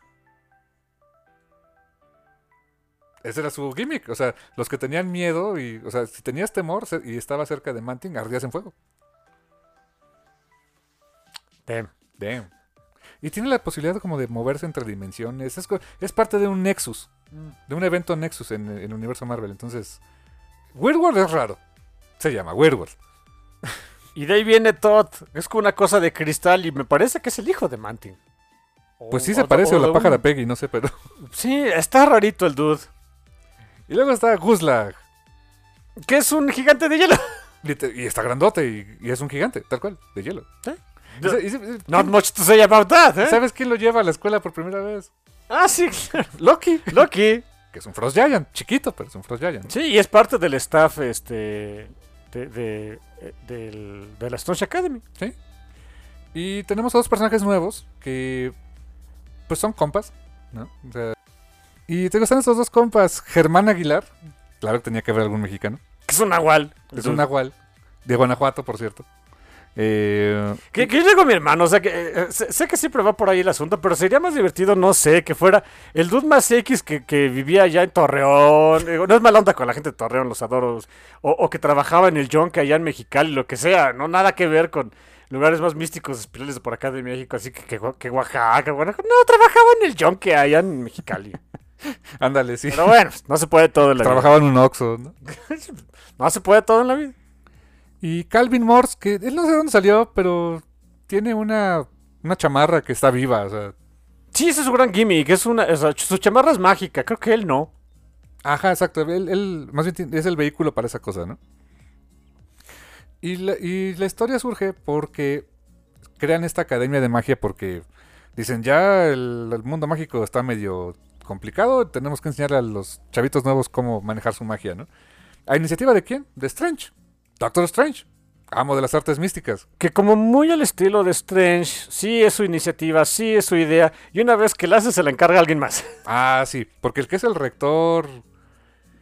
Ese era su gimmick. O sea, los que tenían miedo y, o sea, si tenías temor y estaba cerca de Manting, ardías en fuego. Damn. Damn. Y tiene la posibilidad como de moverse entre dimensiones. Es, parte de un Nexus. De un evento Nexus en, en el universo Marvel. Entonces, Weird World es raro. Se llama Weird World. Y de ahí viene Todd. Es como una cosa de cristal y me parece que es el hijo de Manting. Pues sí O- se o- parece o a la pájara un- Peggy, no sé, pero... Sí, está rarito el dude. Y luego está Guzlag. Que es un gigante de hielo. Y está grandote y, y es un gigante, tal cual, de hielo. Sí. Y se- y se- Not ¿quién- much to say about that, ¿eh? ¿Sabes quién lo lleva a la escuela por primera vez? Ah, sí. Loki. Loki. Que es un Frost Giant, chiquito, pero es un Frost Giant. Sí, y es parte del staff este de, de, eh, de la Stone Academy. ¿Sí? Y tenemos a dos personajes nuevos que pues son compas, ¿no? O sea, y te gustan estos dos compas, Germán Aguilar, claro que tenía que haber algún mexicano, Que es un nahual. es un nahual, de Guanajuato, por cierto. Eh, Que, que yo digo mi hermano, o sea, que eh, sé, sé que siempre va por ahí el asunto, pero sería más divertido, no sé, que fuera el dude más X que, que vivía allá en Torreón. Digo, no es mala onda con la gente de Torreón, los adoro. O, o que trabajaba en el Yonke allá en Mexicali, lo que sea, no nada que ver con lugares más místicos, espirales de por acá de México, así que, que, que Oaxaca, Guanajuato. No, trabajaba en el Yonke allá en Mexicali. ándale, sí. Pero bueno, no se puede todo en la vida. Trabajaba en un Oxxo, ¿no? No se puede todo en la vida. Y Calvin Morse, que él no sé dónde salió, pero tiene una, una chamarra que está viva, o sea. Sí, ese es su gran gimmick, es una, o sea, su chamarra es mágica, creo que él no. Ajá, exacto. Él, él más bien es el vehículo para esa cosa, ¿no? Y la, y la historia surge porque crean esta academia de magia porque dicen ya el, el mundo mágico está medio complicado, tenemos que enseñarle a los chavitos nuevos cómo manejar su magia, ¿no? ¿A iniciativa de quién? De Strange. Doctor Strange. Amo de las artes místicas. Que como muy al estilo de Strange, sí es su iniciativa, sí es su idea, y una vez que la hace se la encarga a alguien más. Ah, sí, porque el que es el rector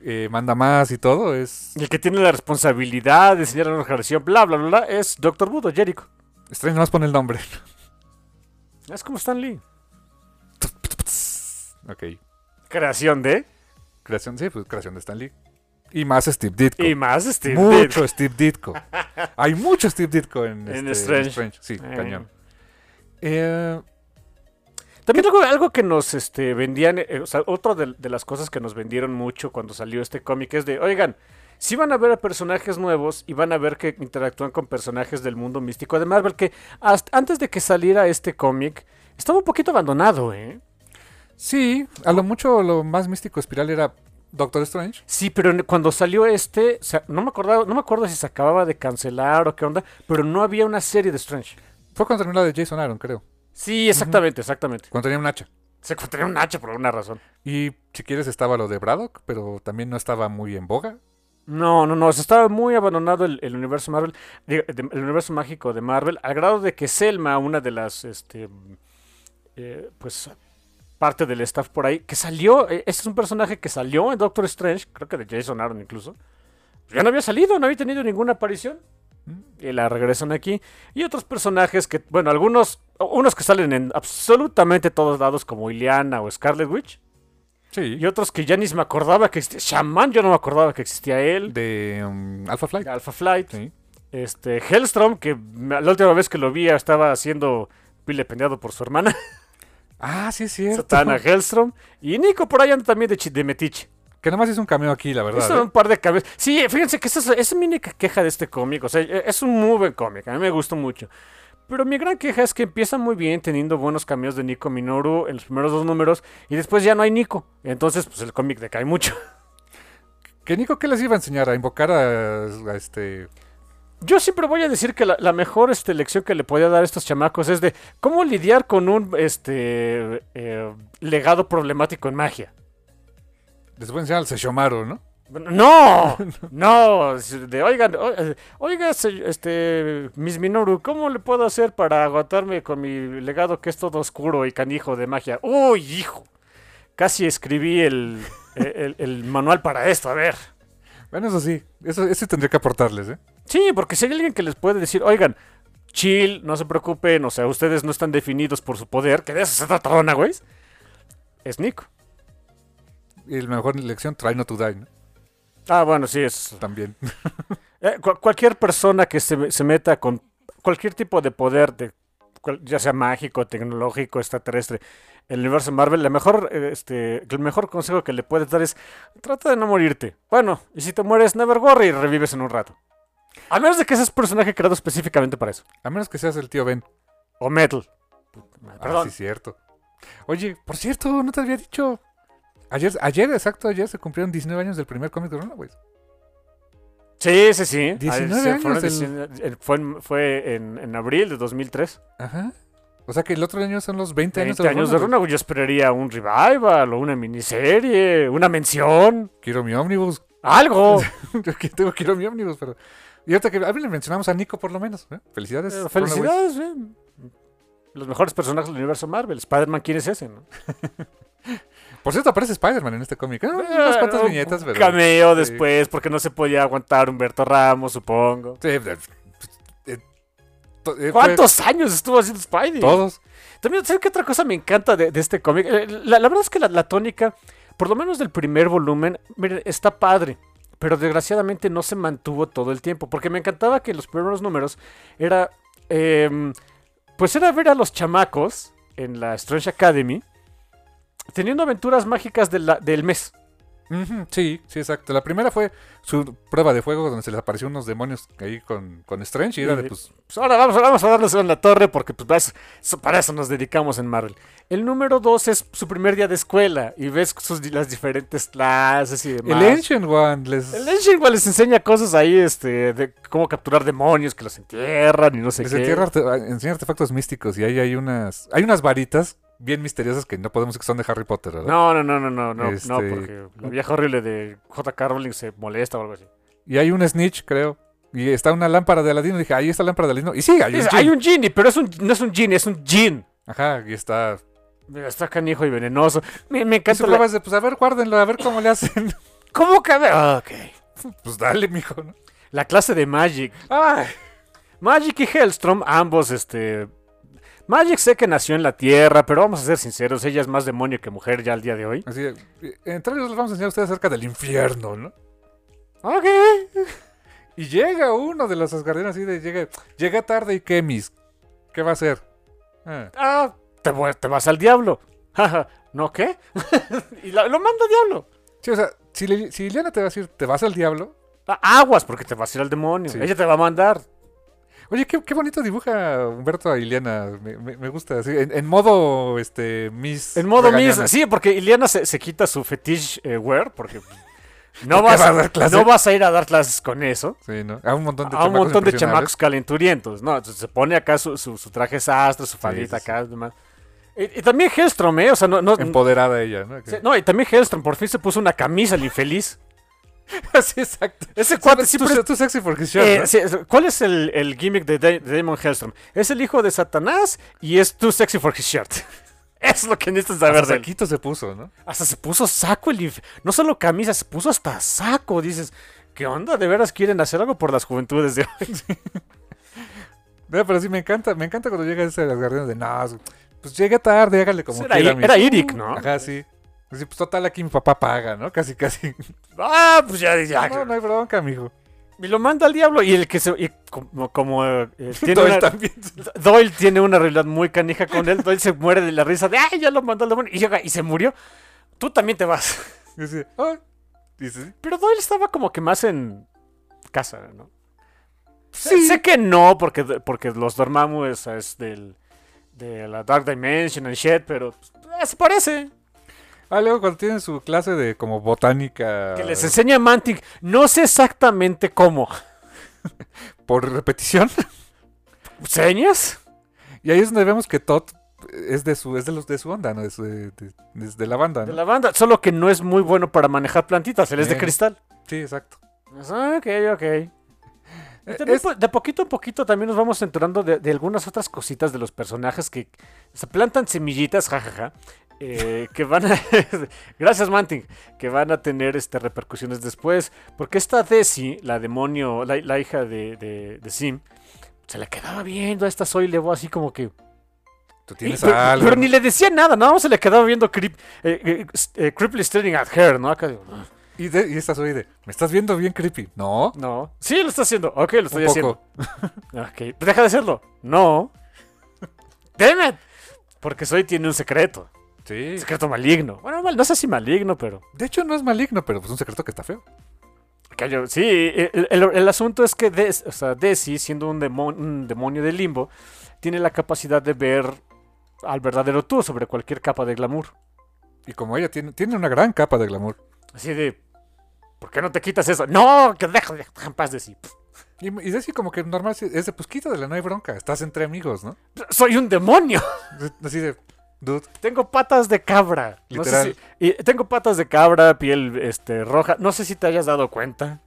eh, manda más y todo es el que tiene la responsabilidad de enseñar a la generación, bla, bla, bla, bla, es Doctor Voodoo, Jericho. Strange más pone el nombre. Es como Stan Lee. Ok. Creación de... Creación, sí, pues creación de Stan Lee. Y más Steve Ditko. Y más Steve mucho Ditko. Steve Ditko. Hay mucho Steve Ditko en, En este, Strange. Sí, Eh. cañón. Eh, También algo, algo que nos este, vendían, eh, o sea, otra de, de las cosas que nos vendieron mucho cuando salió este cómic es de, oigan, si van a ver a personajes nuevos y van a ver que interactúan con personajes del mundo místico de Marvel, que hasta antes de que saliera este cómic, estaba un poquito abandonado, ¿eh? Sí, a lo mucho lo más místico espiral era Doctor Strange. Sí, pero cuando salió este, o sea, no me acordaba, no me acuerdo si se acababa de cancelar o qué onda, pero no había una serie de Strange. Fue cuando terminó la de Jason Aaron, creo. Sí, exactamente, exactamente. Cuando tenía un hacha. Se encontraría un H por alguna razón. Y si quieres estaba lo de Braddock, pero también no estaba muy en boga. No, no, no, se estaba muy abandonado el, el universo Marvel, el universo mágico de Marvel, al grado de que Selma, una de las, este, eh, pues, parte del staff por ahí, que salió, eh, este es un personaje que salió en Doctor Strange, creo que de Jason Aaron incluso, ya no había salido, no había tenido ninguna aparición. Y la regresan aquí. Y otros personajes que, bueno, algunos, unos que salen en absolutamente todos lados, como Ileana o Scarlet Witch. Sí. Y otros que ya ni me acordaba que existía. Shaman, yo no me acordaba que existía él. De um, Alpha Flight. Alpha Flight. Sí. Este, Hellstrom, que la última vez que lo vi estaba siendo vilipendiado por su hermana, Ah, sí es cierto. Satana Hellstrom. Y Nico por ahí anda también de, Metiche. Que nada más hizo un cameo aquí, la verdad. Hizo ¿eh? un par de cambios. Sí, fíjense que esa es, esa es mi única queja de este cómic. O sea, e- es un muy buen cómic. A mí me gustó mucho. Pero mi gran queja es que empieza muy bien teniendo buenos cameos de Nico Minoru en los primeros dos números y después ya no hay Nico. Entonces, pues el cómic decae mucho. Que Nico, ¿qué les iba a enseñar? A invocar a, a este. Yo siempre voy a decir que la, la mejor este, lección que le podía dar a estos chamacos es de cómo lidiar con un este eh, legado problemático en magia. Les voy a enseñar al Seshomaru, ¿no? No, no, de oigan, o- eh, oiga, este, Miss Minoru, ¿cómo le puedo hacer para aguantarme con mi legado que es todo oscuro y canijo de magia? Uy, hijo, casi escribí el, el, el manual para esto, a ver. Bueno, eso sí. Eso, eso tendría que aportarles, ¿eh? Sí, porque si hay alguien que les puede decir, oigan, chill, no se preocupen, o sea, ustedes no están definidos por su poder, que de eso se trata güey, es Nico. Y la mejor lección, try not to die, ¿no? Ah, bueno, sí, es... También. Eh, cu- cualquier persona que se, se meta con cualquier tipo de poder, de, cual- ya sea mágico, tecnológico, extraterrestre, en el universo Marvel, la mejor, eh, este, el mejor consejo que le puedes dar es trata de no morirte. Bueno, y si te mueres, never worry y revives en un rato. A menos de que seas personaje creado específicamente para eso. A menos que seas el tío Ben. O Metal. Ah, Perdón. sí, cierto. Oye, por cierto, no te había dicho. Ayer, ayer, exacto, ayer se cumplieron 19 años del primer cómic de Runaways. Sí, sí, sí. 19 sí, años fueron el- 19 eh, Fue, en, fue en, en abril de 2003. Ajá. O sea que el otro año son los 20, 20 años años de de Runaways. Yo esperaría un revival o una miniserie, una mención, Quiero mi ómnibus. algo. Yo tengo quiero mi ómnibus, pero. Y ahorita que a ver, le mencionamos a Nico por lo menos. ¿eh? Felicidades. Eh, felicidades, eh. Los mejores personajes del universo Marvel. Spider-Man, ¿quién es ese? no? Por cierto, aparece Spider-Man en este cómic. ¿eh? Unas cuantas Eh, viñetas, un pero. Cameo sí. después, porque no se podía aguantar Humberto Ramos, supongo. Sí, eh, ¿Cuántos años estuvo haciendo Spidey? Todos. También, ¿sabes qué otra cosa me encanta de, de este cómic? La, la verdad es que la, la tónica, por lo menos del primer volumen, miren, está padre. Pero desgraciadamente no se mantuvo todo el tiempo. Porque me encantaba que los primeros números era. em, pues era ver a los chamacos en la Strange Academy teniendo aventuras mágicas del mes. Sí, sí, exacto. La primera fue su prueba de fuego donde se les apareció unos demonios ahí con, con Strange y era de pues. Pues ahora vamos, vamos a darles en la torre porque pues, para, eso, eso- para eso nos dedicamos en Marvel. El número 2 es su primer día de escuela y ves sus, las diferentes clases y demás. El Ancient One les, El Ancient igual les enseña cosas ahí, este, de cómo capturar demonios que los entierran y no sé les qué. entierra arte- enseña artefactos místicos y ahí hay unas. Hay unas varitas bien misteriosas que no podemos decir que son de Harry Potter, ¿verdad? No, no, no, no, no, no, no, Este- porque la vieja horrible de J.K. Rowling se molesta o algo así. Y hay un Snitch, creo. Y está una lámpara de Aladino. Dije, ahí está la lámpara de Aladino. Y sí, hay un. Hay un genie, pero es un, no es un genie, es un gin. Ajá, y está. Está canijo y venenoso. Me, me encanta la- de, pues a ver, guárdenlo, a ver cómo le hacen. ¿Cómo cabe? Ah, ok. pues dale, mijo, ¿no? La clase de Magic. Ay, Magic y Hellstrom, ambos, este... Magic sé que nació en la Tierra, pero vamos a ser sinceros, ella es más demonio que mujer ya al día de hoy. así, eh, entre ellos les vamos a enseñar a ustedes acerca del infierno, ¿no? Ok. Y llega uno de los Asgardianos así de, llega, llega tarde y ¿qué, mis? ¿Qué va a hacer? Ah, Ah, te, vas al diablo. ¿No qué? y la- lo manda al diablo. Sí, o sea, si, Lili- si Liliana te va a decir, ¿te vas al diablo? Ah, Aguas, porque te vas a ir al demonio. Sí. Ella te va a mandar. Oye, qué, qué bonito dibuja Humberto a Ileana. Me, me- me gusta. así, en, en modo, este, Miss. En modo. Miss. Sí, porque Iliana se, se quita su fetish eh, wear, porque no ¿Por qué vas, va a, a dar clase? no vas a ir a dar clases con eso. Sí, ¿no? A un montón de a un chamacos montón de chamacos calenturientos, ¿no? Se pone acá su, su, su traje sastre, su faldita sí, sí. acá, demás. Y, y también Hellstrom, ¿eh? O sea, no, no, Empoderada ella, ¿no? sí, no, y también Hellstrom por fin se puso una camisa, el infeliz. sí, exacto. Ese cuate siempre... tú, tú sexy for his shirt, Eh, ¿no? sí, es- ¿Cuál es el, el gimmick de, Da- de Damon Hellstrom? Es el hijo de Satanás y es too sexy for his shirt. Es lo que necesitas saber Hasta de él. saquito se puso, ¿no? Hasta se puso saco el No solo camisa, se puso hasta saco. Dices, ¿qué onda? ¿De veras quieren hacer algo por las juventudes de hoy? Pero sí me encanta, me encanta cuando llega ese de los guardianes de no, pues llegué tarde, hágale como Era, quiera. Era Eric, ¿no? Ajá, sí. Así, pues total aquí mi papá paga, ¿no? Casi, casi. Ah, pues ya, ya. No, no hay bronca, mijo. Y lo manda al diablo. Y el que se. y como como, eh, tiene Doyle una- también. Doyle tiene una realidad muy canija con él. Doyle se muere de la risa de, ay, ya lo mandó al demonio. Y llega y se murió. Tú también te vas. Sí. Pero Doyle estaba como que más en casa, ¿no? Sé, sé que no, porque, porque los Dormammu es, es del, de la Dark Dimension and shit, pero pues, se parece. Ah, luego cuando tienen su clase de como botánica Que les enseña Mantic. No sé exactamente cómo. por repetición. ¿Señas? Y ahí es donde vemos que Todd es de su, es de los de su onda, ¿no? Es de, de- de- de la banda, De ¿no? la banda. Solo que no es muy bueno para manejar plantitas. Él es de cristal. Sí, exacto. Ah, Ok, ok. Eh, también, es- pues, de poquito a poquito también nos vamos enterando de, de algunas otras cositas de los personajes que se plantan semillitas, jajaja, eh, que van a... Gracias, Manting. Que van a tener este, repercusiones después. Porque esta Desi, la demonio, la, la hija de, de, de Sim, se la quedaba viendo a esta Zoe Levo así como que... Tú tienes pero, algo. pero ni le decía nada, nada más se le quedaba viendo creep, eh, eh, eh, creepily staring at her, ¿no? Acá digo, "Ah". Y, de, y estás de, ¿me estás viendo bien creepy? No. No. Sí, lo está haciendo. Ok, lo estoy Un haciendo. poco. Ok, deja de hacerlo. No. Damn it. Porque Soy tiene un secreto. Sí. Secreto maligno. Bueno, mal- no sé si maligno, pero. De hecho, no es maligno, pero pues un secreto que está feo. sí, el, el- el asunto es que Des, o sea, Desi, siendo un, demon- un demonio del limbo, tiene la capacidad de ver al verdadero tú sobre cualquier capa de glamour. Y como ella tiene, tiene una gran capa de glamour. Así de. ¿Por qué no te quitas eso? No, que deja, deja en paz, Desi. Y, y es así como que normal, es de pues quítatela, no hay bronca. Estás entre amigos, ¿no? Soy un demonio. Así de, dude. Tengo patas de cabra. No sé Literal. si- y tengo patas de cabra, piel este, roja. No sé si te hayas dado cuenta.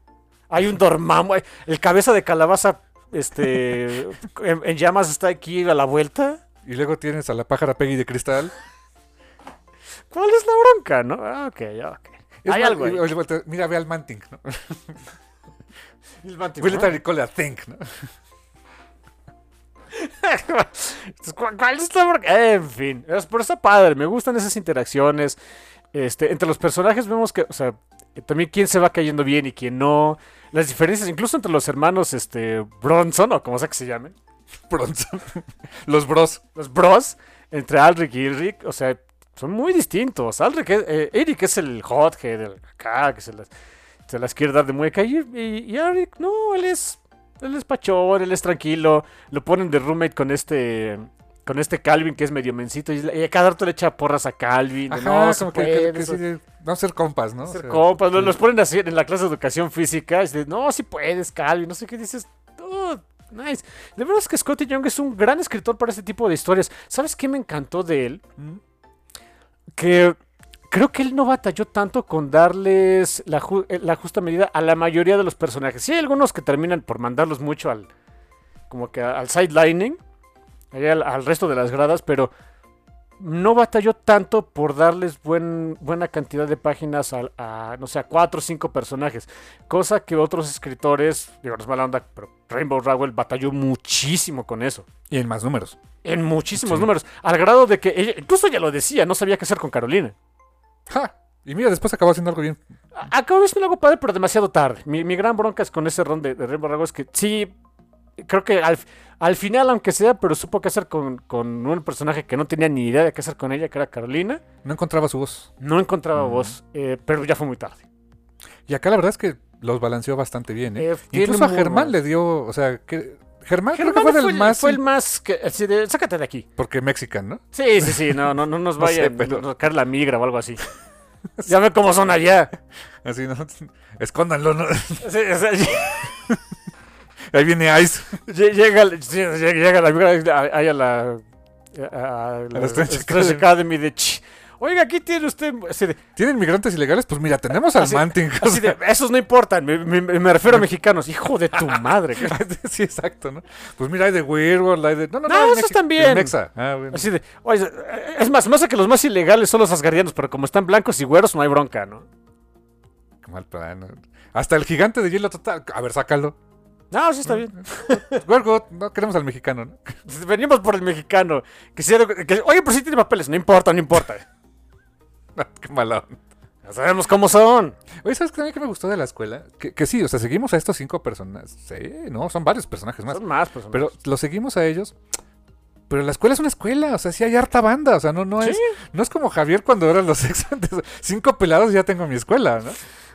Hay un dormamo. El cabeza de calabaza este, en, en llamas está aquí a la vuelta. Y luego tienes a la pájara Peggy de cristal. ¿Cuál es la bronca, no? Ah, ok, ok. Es Hay mal- algo ahí. Mira, ve al Manting, ¿no? El mantis, We ¿no? think, ¿no? ¿Cuál, es la bronca? En fin, es, pero está padre. Me gustan esas interacciones. Este, entre los personajes vemos que, o sea, eh, también quién se va cayendo bien y quién no. Las diferencias, incluso entre los hermanos este, Bronson, o como sea que se llamen. Pronto. Los bros. Los bros, entre Alric y Eric, o sea, son muy distintos. Alric, es- eh, Eric es el hothead, el acá, que se las, se las quiere dar de mueca. Y, y, y Eric, no, él es, él es pachón, él es tranquilo. Lo ponen de roommate con este, con este Calvin que es medio mencito. Y, a cada rato le echa porras a Calvin. Ajá, no, se como que, puede, que- que sí a ser compas, ¿no? O ser sea, compas, sí. los ponen así en la clase de educación física. Y dices, no, si puedes, Calvin, no sé qué dices. "Oh, nice. De verdad es que Scotty Young es un gran escritor para este tipo de historias. ¿Sabes qué me encantó de él? Mm. Que creo que él no batalló tanto con darles la, ju- eh, la justa medida a la mayoría de los personajes. Sí, hay algunos que terminan por mandarlos mucho al. como que al sidelining. Al, al resto de las gradas, pero no batalló tanto por darles buen, buena cantidad de páginas a, a, no sé, a cuatro o cinco personajes. Cosa que otros escritores, digo, no es mala onda, pero Rainbow Rowell batalló muchísimo con eso. Y en más números. En muchísimos Sí. números. Al grado de que ella, incluso ella lo decía, no sabía qué hacer con Carolina. ¡Ja! Y mira, después acabó haciendo algo bien. A- Acabo de hacer algo padre, pero demasiado tarde. Mi, mi gran bronca es con ese ron de, de Rainbow es que sí, creo que al, al final, aunque sea, pero supo qué hacer con, con un personaje que no tenía ni idea de qué hacer con ella, que era Carolina. No encontraba su voz. No encontraba voz, eh, pero ya fue muy tarde. Y acá la verdad es que los balanceó bastante bien, ¿eh? Eh, Incluso a Germán le dio, o sea, que Germán, creo Germán que fue, fue, el, más fue el más que, así de, sácate de aquí. porque mexican, ¿no? Sí, sí, sí, no, no, no nos No vaya sé, pero- a caer la migra o algo así. ya ve cómo son allá. Así, ¿no? Escóndanlo, ¿no? Sí, o sea, Ahí viene Ice. lle- llega, llega, llega la migra ahí a la a, la, la Strange Strange Academy de... "Ch, Oiga, aquí tiene usted... así de- ¿Tienen migrantes ilegales? Pues mira, tenemos al Así- Manting. así de, esos no importan, me, me- me refiero a mexicanos. Hijo de tu madre. sí, exacto, ¿no? Pues mira, hay de Werewolf, hay de... No, no, No, no, esos también. Mexa. Ah, bueno. Así de, oye, es más, más que los más ilegales son los asgardianos, pero como están blancos y güeros no hay bronca, ¿no? Qué mal plan. ¿no? Hasta el gigante de hielo total. A ver, sácalo. No, sí está bien. No queremos al mexicano, ¿no? Venimos por el mexicano. Que sea que- oye, pero sí tiene papeles. No importa, no importa. Qué mala onda. Ya sabemos cómo son. Oye, ¿sabes qué, qué me gustó de la escuela? Que, que sí, o sea, seguimos a estos cinco personajes. Sí, no, son varios personajes más. Son más personas. Pero los seguimos a ellos. Pero la escuela es una escuela, o sea, sí hay harta banda, o sea, no, no Sí. es, no es como Javier cuando eran los ex cinco pelados y ya tengo mi escuela, ¿no?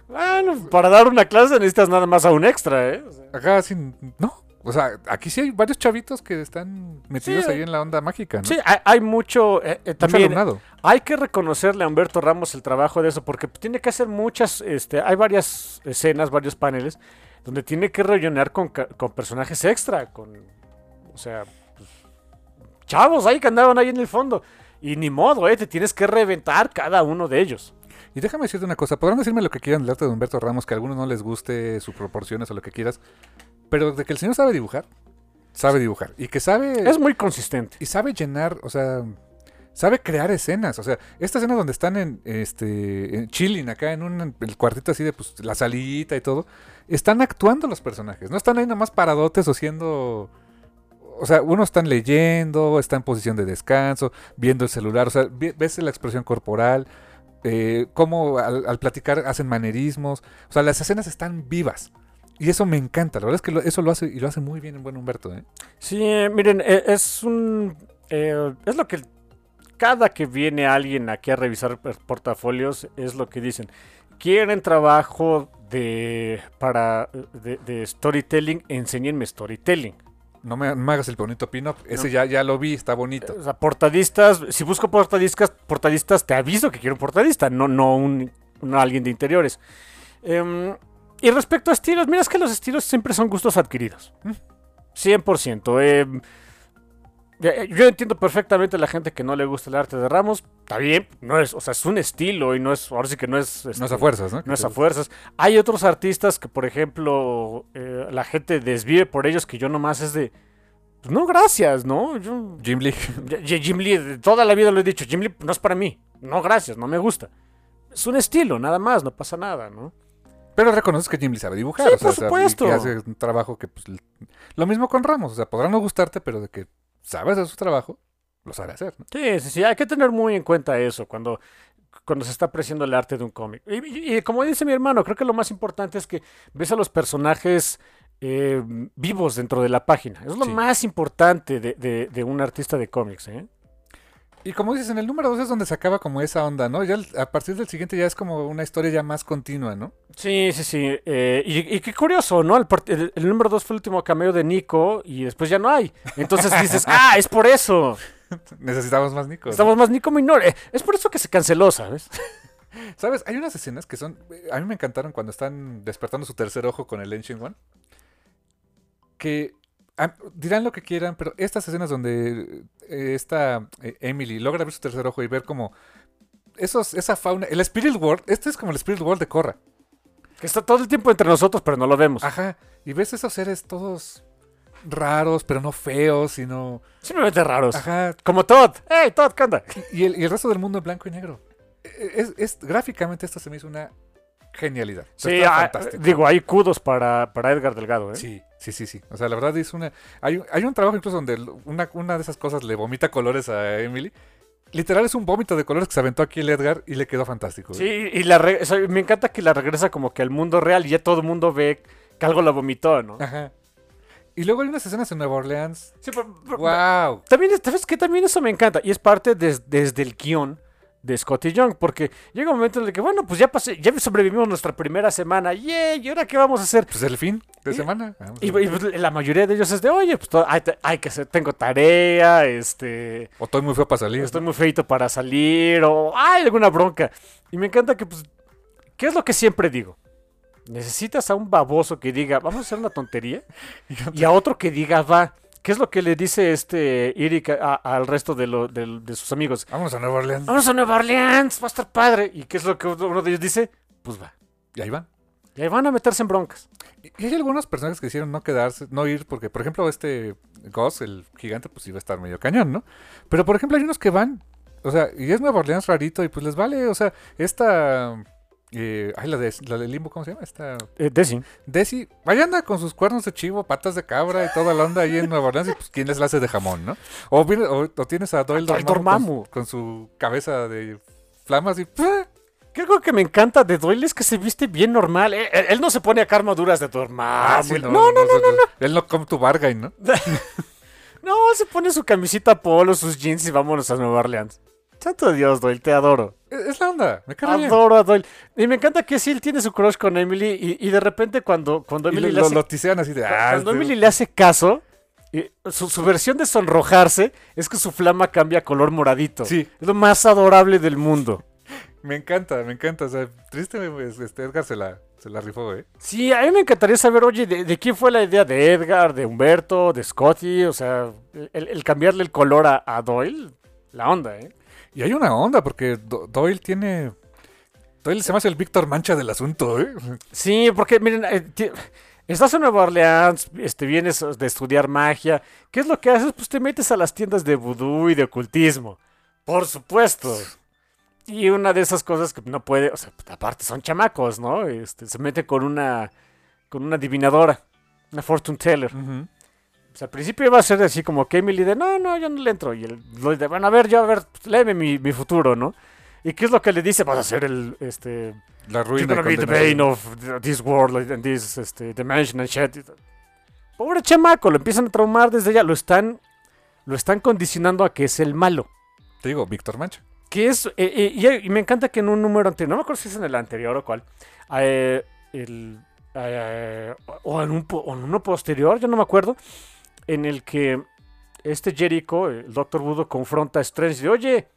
Bueno, para dar una clase necesitas nada más a un extra, ¿eh? O sea, Acá sí, no. O sea, aquí sí hay varios chavitos que están metidos Sí. ahí en la onda mágica, ¿no? Sí, hay, hay mucho. eh, eh, también hay que reconocerle a Humberto Ramos el trabajo de eso, porque tiene que hacer muchas. Este, hay varias escenas, varios paneles, donde tiene que rellenar con, con personajes extra, con. O sea. pues, chavos ahí que andaban ahí en el fondo. Y ni modo, ¿eh? Te tienes que reventar cada uno de ellos. Y déjame decirte una cosa, podrán decirme lo que quieran del arte de Humberto Ramos, que a algunos no les guste sus proporciones o lo que quieras, pero de que el señor sabe dibujar, sabe dibujar. Y que sabe... Es muy consistente. y sabe llenar, o sea, sabe crear escenas. O sea, esta escena donde están en este en chilling acá en un el cuartito así de pues la salita y todo, están actuando los personajes, no están ahí nomás paradotes o siendo o sea, uno están leyendo, está en posición de descanso, viendo el celular, o sea, ves la expresión corporal, eh, cómo al, al platicar hacen manerismos, o sea, las escenas están vivas. Y eso me encanta, la verdad es que lo- eso lo hace y lo hace muy bien en buen Humberto, ¿eh? Sí, eh, miren, eh, es un... eh, es lo que... Cada que viene alguien aquí a revisar portafolios es lo que dicen. Quieren trabajo de... para... de, de storytelling, enséñenme storytelling. No me, no me hagas el bonito pin-up. Ese ya, ya lo vi, está bonito. O sea, portadistas, si busco portadistas, portadistas, te aviso que quiero un portadista, no, no un, no alguien de interiores. Em, y respecto a estilos, mira, es que los estilos siempre son gustos adquiridos. Mm. 100%. em, eh, yo entiendo perfectamente a la gente que no le gusta el arte de Ramos. Está bien, no es, o sea, es un estilo y no es, ahora sí que no es. No es este, a fuerzas, ¿no? no es a fuerzas. Hay otros artistas que, por ejemplo, eh, la gente desvive por ellos que yo nomás es de. pues, no, gracias, ¿no? Yo, Jim Lee. Jim Lee, toda la vida lo he dicho, Jim Lee no es para mí. No, gracias, no me gusta. Es un estilo, nada más, no pasa nada, ¿no? Pero reconoces que Jim Lee sabe dibujar. Sí, o sea, por o sea, y supuesto. que hace un trabajo que, pues, lo mismo con Ramos. O sea, podrá no gustarte, pero de que sabes de su trabajo, lo sabe hacer. ¿no? Sí, sí, sí, hay que tener muy en cuenta eso cuando, cuando se está apreciando el arte de un cómic. Y, y- y como dice mi hermano, creo que lo más importante es que ves a los personajes eh, vivos dentro de la página. Es lo Sí. más importante de, de- de un artista de cómics, ¿eh? Y como dices, en el número 2 es donde se acaba como esa onda, ¿no? Ya a partir del siguiente ya es como una historia ya más continua, ¿no? Sí, sí, sí. eh, y, y qué curioso, ¿no? El, part- el- el número 2 fue el último cameo de Nico y después ya no hay. Entonces dices, ah, es por eso. Necesitamos más Nico. ¿no? Estamos más Nico Minor. eh, es por eso que se canceló, ¿sabes? ¿Sabes? Hay unas escenas que son. A mí me encantaron cuando están despertando su tercer ojo con el Ancient One. Que ah, dirán lo que quieran, pero estas escenas donde eh, esta eh, Emily logra abrir su tercer ojo y ver como. Esos, esa fauna. El Spirit World. Este es como el Spirit World de Korra. Que está todo el tiempo entre nosotros, pero no lo vemos. Ajá. Y ves esos seres todos raros, pero no feos, sino. Simplemente raros. Ajá. Como Todd. ¡Hey, Todd, qué onda! Y el, y el resto del mundo en blanco y negro. Es, es- gráficamente esto se me hizo una genialidad. Sí, está ah, fantástico. digo, hay kudos para, para Edgar Delgado, ¿eh? Sí, sí, sí, sí. O sea, la verdad es una... Hay, un- hay un trabajo incluso donde una, una de esas cosas le vomita colores a Emily. Literal es un vómito de colores que se aventó aquí el Edgar y le quedó fantástico. Sí, y la re- o sea, me encanta que la regresa como que al mundo real y ya todo el mundo ve que algo la vomitó, ¿no? Ajá. Y luego hay unas escenas en Nueva Orleans. Sí, pero- pero- ¡Wow! También, ¿sabes qué? También eso me encanta. Y es parte des- desde el guion de Scotty Young. Porque llega un momento en el que, bueno, pues ya pasé, ya sobrevivimos nuestra primera semana. ¡Yay! ¿Y ahora qué vamos a hacer? Pues el fin de Y- semana. Y, pues, la mayoría de ellos es de, oye, pues hay que hacer, tengo tarea, este, O estoy muy feo para salir. estoy muy feito para salir, o hay alguna bronca. Y me encanta que, pues, ¿qué es lo que siempre digo? Necesitas a un baboso que diga, vamos a hacer una tontería, y a otro que diga, va. ¿Qué es lo que le dice este Eric a- al resto de, lo- de- de sus amigos? Vamos a Nueva Orleans. Vamos a Nueva Orleans, va a estar padre. ¿Y qué es lo que uno de ellos dice? Pues va. Y ahí van. Y ahí van a meterse en broncas. Y y hay algunos personajes que hicieron no quedarse, no ir, porque, por ejemplo, este Goss, el gigante, pues iba a estar medio cañón, ¿no? Pero, por ejemplo, hay unos que van, o sea, y es Nueva Orleans rarito, y pues les vale, o sea, esta. Eh, ay, la de, la de Limbo, ¿cómo se llama? Esta. Eh, Desi. Desi, vaya anda con sus cuernos de chivo, patas de cabra y toda la onda ahí en Nueva Orleans, y pues quién les la hace de jamón, ¿no? O, viene- o, o tienes a Doyle Dormammu con, con su cabeza de flamas y. ¡pah! Que algo que me encanta de Doyle es que se viste bien normal. eh. Él, él no se pone acá armaduras de Dormammu. Ah, sí, no, no, no, no, no. Él no come tu bargain, ¿no? No, él se pone su camisita polo, sus jeans y vámonos a Nueva Orleans. Santo Dios, Doyle, te adoro. Es, es la onda, me cae bien. Adoro a Doyle. Y me encanta que sí, él tiene su crush con Emily y, y de repente cuando, cuando Emily le lo, hace, lo así de. Ah, cuando este- Emily le hace caso, su, su versión de sonrojarse es que su flama cambia a color moradito. Sí. Es lo más adorable del mundo. Me encanta, me encanta. O sea, triste, pues, este Edgar se la, se la rifó, ¿eh? Sí, a mí me encantaría saber, oye, de, de quién fue la idea de Edgar, de Humberto, de Scotty, o sea, el, el cambiarle el color a, a Doyle, la onda, ¿eh? Y hay una onda, porque Do- Doyle tiene. Doyle se me hace el Víctor Mancha del asunto, ¿eh? Sí, porque miren, eh, estás en Nueva Orleans, este, vienes de estudiar magia, ¿qué es lo que haces? Pues te metes a las tiendas de vudú y de ocultismo, por supuesto. Y una de esas cosas que no puede, o sea, aparte son chamacos, ¿no? Este, se mete con una, con una adivinadora, una fortune teller. O sea, al principio iba a ser así como que Emily de, no, no, yo no le entro. Y el Lloyd de, bueno, a ver, yo, a ver, pues, léeme mi, mi futuro, ¿no? ¿Y qué es lo que le dice? Vas a ser el, este, La you're ruina. gonna y be the condenación. bane of th- this world and this este, dimension and shit. Pobre chamaco, lo empiezan a traumar desde ya, lo están, lo están condicionando a que es el malo. Te digo, Víctor Mancha. Que es, eh, eh, y, y me encanta que en un número anterior, no me acuerdo si es en el anterior o cuál, eh, el, eh, o, en un, o en uno posterior, yo no me acuerdo, en el que este Jericho, el Doctor Voodoo, confronta a Strange y dice, oye,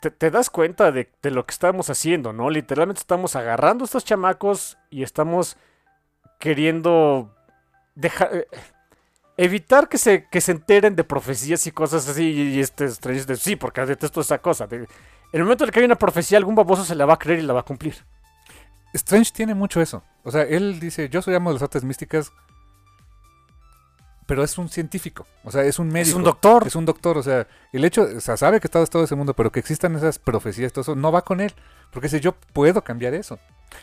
te, te das cuenta de, de lo que estamos haciendo, ¿no? Literalmente estamos agarrando a estos chamacos y estamos queriendo dejar... eh, Evitar que se, que se enteren de profecías y cosas así. Y, este Strange dice, sí, porque detesto esa cosa. En el momento en el que hay una profecía, algún baboso se la va a creer y la va a cumplir. Strange tiene mucho eso. O sea, él dice, yo soy amo de las artes místicas, pero es un científico. O sea, es un médico. Es un doctor. Es un doctor. O sea, el hecho, o sea, sabe que todo es todo ese mundo, pero que existan esas profecías, todo eso, no va con él. Porque dice, yo puedo cambiar eso.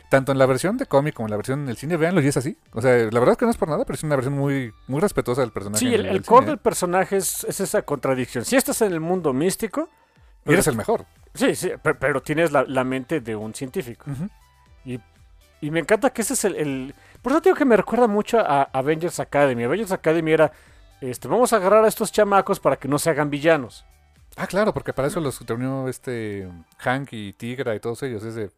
Tanto en la versión de cómic como en la versión en el cine, véanlo y es así. O sea, la verdad es que no es por nada, pero es una versión muy, muy respetuosa del personaje. Sí, el, core del personaje es, es esa contradicción. Si estás en el mundo místico, Y eres el mejor. sí, sí, pe- pero, tienes la, la mente de un científico. Ujú. Y me encanta que ese es el... el- Por eso digo que me recuerda mucho a Avengers Academy. Avengers Academy era, este, vamos a agarrar a estos chamacos para que no se hagan villanos. Ah, claro, porque para eso los reunió este Hank y Tigra y todos ellos. Es de,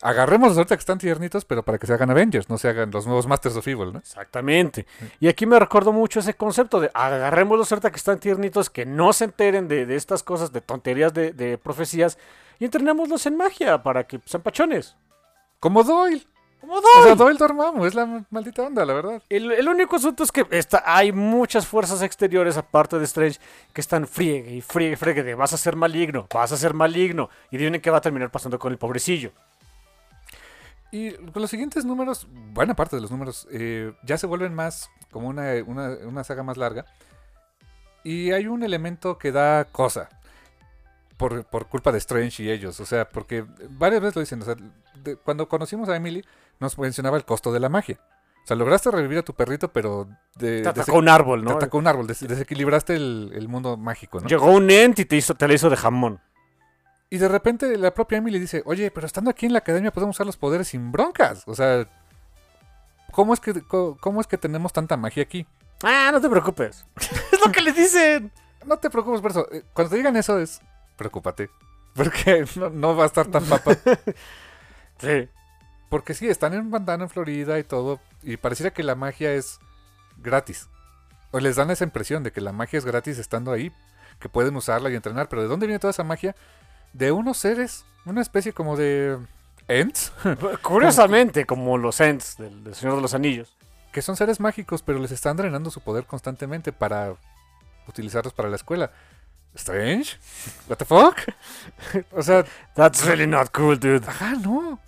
agarremos ahorita que están tiernitos, pero para que se hagan Avengers, no se hagan los nuevos Masters of Evil, ¿no? Exactamente. Y aquí me recordó mucho ese concepto de agarrémoslos ahorita que están tiernitos, que no se enteren de, de estas cosas, de tonterías de, de profecías, y entrenémoslos en magia para que sean pachones. Como Doyle. Como O sea, Doyle. Dormammu, es la maldita onda, la verdad. El, el único asunto es que está, hay muchas fuerzas exteriores, aparte de Strange, que están friegue y friegue friegue de vas a ser maligno, vas a ser maligno. Y adivinen qué va a terminar pasando con el pobrecillo. Y con los siguientes números, buena parte de los números, eh, ya se vuelven más como una, una, una saga más larga. Y hay un elemento que da cosa. Por, por culpa de Strange y ellos. O sea, porque varias veces lo dicen. O sea, de- cuando conocimos a Emily, nos mencionaba el costo de la magia. O sea, lograste revivir a tu perrito, pero de, Te atacó un árbol, te ¿no? atacó un árbol. des- desequilibraste el, el mundo mágico, ¿no? Llegó un ent y te, hizo, te la hizo de jamón. Y de repente la propia Emily dice, oye, pero estando aquí en la academia podemos usar los poderes sin broncas. O sea, ¿cómo es que, cómo es que tenemos tanta magia aquí? Ah, no te preocupes. es lo que le dicen. No te preocupes por eso. Eh, Cuando te digan eso es, preocúpate. Porque no, no va a estar tan papa. Sí. Porque sí, están en un bandana en Florida y todo. Y pareciera que la magia es gratis. O les dan esa impresión de que la magia es gratis estando ahí. Que pueden usarla y entrenar. Pero ¿de dónde viene toda esa magia? De unos seres. Una especie como de... Ents. Curiosamente, como los Ents del, del Señor de los Anillos. que son seres mágicos, pero les están drenando su poder constantemente para utilizarlos para la escuela. Strange? What the fuck? o sea, That's really not cool, dude. ajá, no.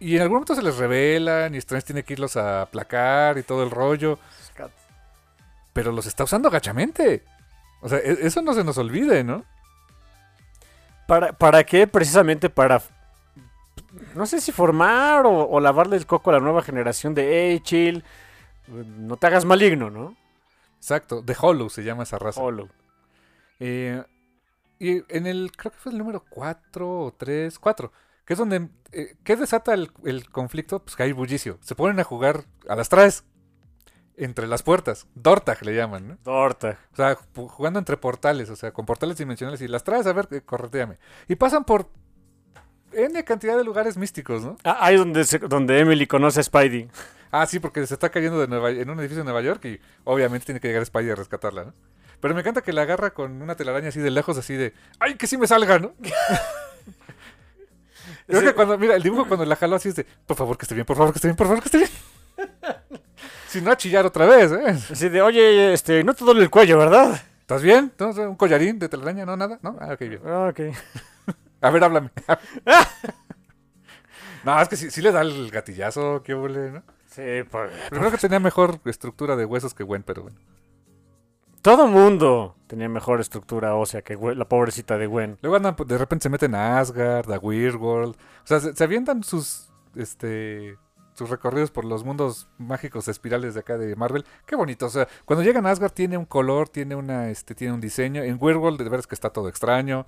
Y en algún momento se les revelan y Strange tiene que irlos a aplacar y todo el rollo, pero los está usando gachamente. O sea, e- eso no se nos olvide, ¿no? ¿Para, ¿Para qué? Precisamente para, no sé si formar o, o lavarle el coco a la nueva generación de, hey, chill, no te hagas maligno, ¿no? Exacto, The Hollow se llama esa raza. Hollow. Eh, y en el, creo que fue el número 4 o 3, 4, que es donde, eh, ¿qué desata el, el conflicto? Pues que hay bullicio. Se ponen a jugar a las traes, entre las puertas. Dortag le llaman, ¿no? Torta. O sea, jugando entre portales, o sea, con portales dimensionales y las traes, a ver, eh, correteame. Y pasan por N cantidad de lugares místicos, ¿no? Ah, ahí donde, se- donde Emily conoce a Spidey. Ah, sí, porque se está cayendo de Nueva- en un edificio de Nueva York y obviamente tiene que llegar Spidey a rescatarla, ¿no? Pero me encanta que la agarra con una telaraña así de lejos, así de, ¡ay, que sí me salga, ¿no? Creo que cuando, mira, el dibujo cuando la jaló así es de, por favor que esté bien, por favor que esté bien, por favor que esté bien. si no a chillar otra vez, ¿eh? Así de, oye, este, no te duele el cuello, ¿verdad? ¿Estás bien? ¿No? ¿Un collarín de telaraña? ¿No? ¿Nada? ¿No? Ah, ok, bien. Ah, ok. A ver, háblame. no, es que sí, sí le da el gatillazo, qué huele, ¿no? Sí, pues. Pero creo que tenía mejor estructura de huesos que Gwen, pero bueno. Todo mundo tenía mejor estructura ósea que la pobrecita de Gwen. Luego andan, de repente se meten a Asgard, a Weirdworld. O sea, se, se avientan sus, este, sus recorridos por los mundos mágicos espirales de acá de Marvel. Qué bonito. O sea, cuando llegan a Asgard tiene un color, tiene una, este, tiene un diseño. En Weirdworld de veras que está todo extraño.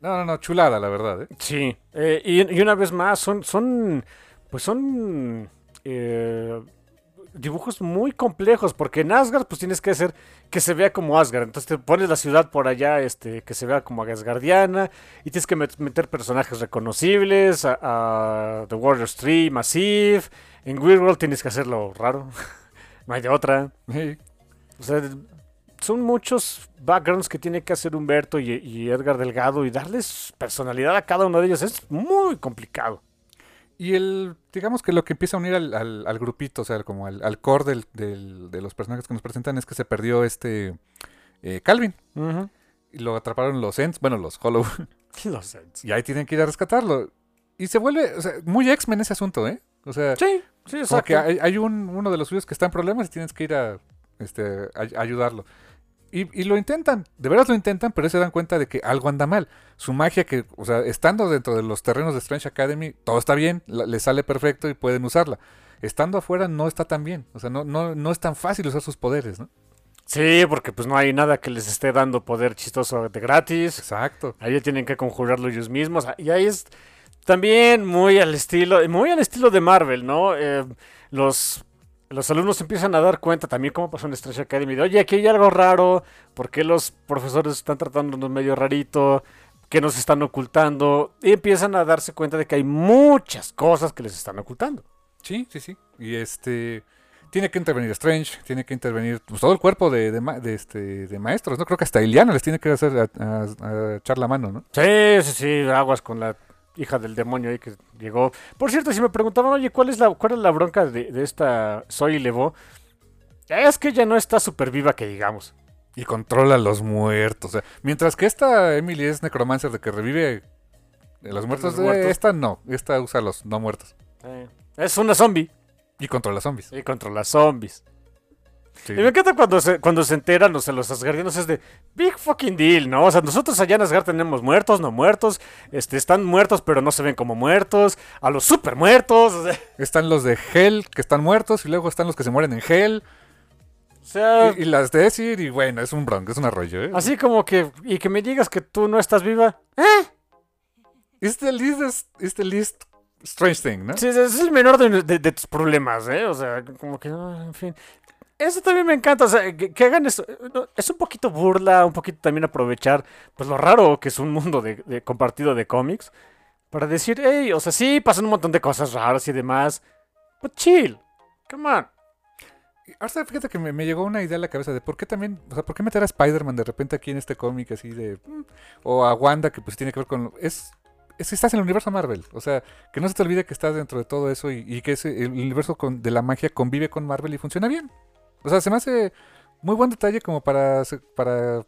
No, no, no, chulada, la verdad, ¿eh? Sí. eh, y, y una vez más, son, son, pues son eh, dibujos muy complejos, porque en Asgard pues tienes que hacer que se vea como Asgard, entonces te pones la ciudad por allá, este, que se vea como Asgardiana, y tienes que met- meter personajes reconocibles, a, a The Warriors 3, Massive, en Weird World tienes que hacerlo raro, no hay de otra. Sí. O sea, son muchos backgrounds que tiene que hacer Humberto y, y Edgar Delgado y darles personalidad a cada uno de ellos es muy complicado. Y el, digamos que lo que empieza a unir al, al- al grupito, o sea, como al, al core del- del- de los personajes que nos presentan es que se perdió este eh, Calvin. Y lo atraparon los Ents, bueno, los Hollow. Lo sé. y ahí tienen que ir a rescatarlo. Y se vuelve, o sea, muy X-Men ese asunto, ¿eh? O sea, Sí, sí, como exacto. que hay, hay un, uno de los suyos que está en problemas y tienes que ir a, este, a- a ayudarlo. Y, y lo intentan, de veras lo intentan, pero se dan cuenta de que algo anda mal. Su magia que, o sea, estando dentro de los terrenos de Strange Academy, todo está bien, la- le sale perfecto y pueden usarla. Estando afuera no está tan bien, o sea, no, no, no es tan fácil usar sus poderes, ¿no? Sí, porque pues no hay nada que les esté dando poder chistoso de gratis. Exacto. Ahí tienen que conjurarlo ellos mismos. Y ahí es también muy al estilo, muy al estilo de Marvel, ¿no? Eh, los, los alumnos empiezan a dar cuenta también como pasó en Strange Academy. De, Oye, aquí hay algo raro. ¿Por qué los profesores están tratándonos medio rarito? ¿Qué nos están ocultando? Y empiezan a darse cuenta de que hay muchas cosas que les están ocultando. Sí, sí, sí. Y este tiene que intervenir Strange, tiene que intervenir pues, todo el cuerpo de, de, ma- de, este, de maestros, ¿no? Creo que hasta Iliana les tiene que hacer a, a- a echar la mano, ¿no? Sí, sí, sí, aguas con la hija del demonio ahí que llegó. Por cierto, si me preguntaban, oye, ¿cuál es la, cuál es la bronca de, de esta Soy Levo? Es que ella no está súper viva, que digamos. Y controla a los muertos. O sea, mientras que esta Emily es necromancer de que revive a los muertos, los muertos. eh, esta no. Esta usa a los no muertos. Es una zombie Y controla zombies. y controla zombies. Sí. Y me encanta cuando se, cuando se enteran, o sea, los asgardianos es de big fucking deal, ¿no? O sea, nosotros allá en Asgard tenemos muertos, no muertos, este, están muertos pero no se ven como muertos, a los super muertos, o sea, Están los de Hell que están muertos y luego están los que se mueren en Hell. o sea, Y, y las de Esir y bueno, es un bronco, es un arroyo, ¿eh? así como que, y que me digas que tú no estás viva, ¿eh? It's the least, it's the least strange thing, ¿no? Sí, es el menor de, de- de tus problemas, ¿eh? O sea, como que, ah, en fin. Eso también me encanta, o sea, que, hagan eso. eh, Es un poquito burla, un poquito también aprovechar, pues lo raro que es un mundo de, compartido de cómics, para decir, hey, o sea, sí, pasan un montón de cosas raras y demás, but chill, come on. Ahora fíjate que me, me llegó una idea a la cabeza de por qué también, o sea, por qué meter a Spider-Man de repente aquí en este cómic así de... mm, O a Wanda que pues tiene que ver con... Es, es que estás en el universo Marvel. O sea, que no se te olvide que estás dentro de todo eso y, que ese, el universo de la magia convive con Marvel y funciona bien. O sea, se me hace muy buen detalle como para, para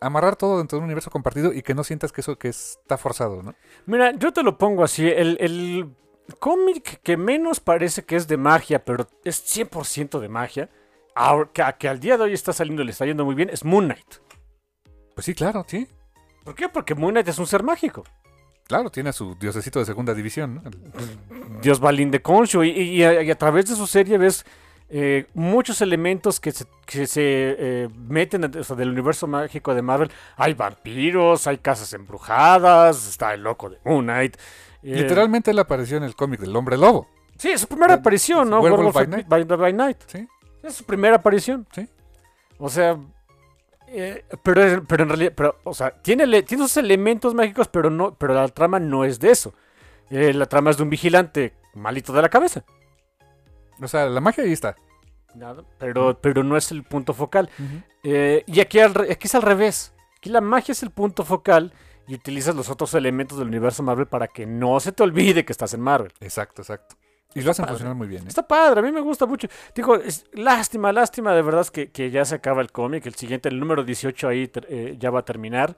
amarrar todo dentro de un universo compartido y que no sientas que eso que está forzado, ¿no? Mira, yo te lo pongo así. El, el cómic que menos parece que es de magia, pero es 100% de magia, ahora- que, que al día de hoy está saliendo y le está yendo muy bien, es Moon Knight. Pues sí, claro, sí. ¿Por qué? Porque Moon Knight es un ser mágico. Claro, tiene a su diosecito de segunda división, Dios Balín de Concho. Y, y- y a, y a través de su serie ves eh, muchos elementos que se, que se eh, meten dentro- o sea, del universo mágico de Marvel. Hay vampiros, hay casas embrujadas, está el loco de Moon Knight. eh, Literalmente él apareció en el cómic del hombre lobo. Sí, es su primera aparición, ¿no? Werewolf by by, by Night. Sí. Es su primera aparición. Sí. O sea, eh, pero, pero en realidad, pero, o sea, tiene, tiene esos elementos mágicos, pero no, pero la trama no es de eso. Eh, la trama es de un vigilante malito de la cabeza. O sea, la magia ahí está. Nada, pero, pero no es el punto focal. Eh, y aquí, al re- aquí es al revés. Aquí la magia es el punto focal y utilizas los otros elementos del universo Marvel para que no se te olvide que estás en Marvel. Exacto, exacto. Y lo hacen padre. funcionar muy bien. ¿eh? Está padre, a mí me gusta mucho. Digo, es lástima, lástima de verdad que, que ya se acaba el cómic. El siguiente, el número 18 ahí eh, ya va a terminar.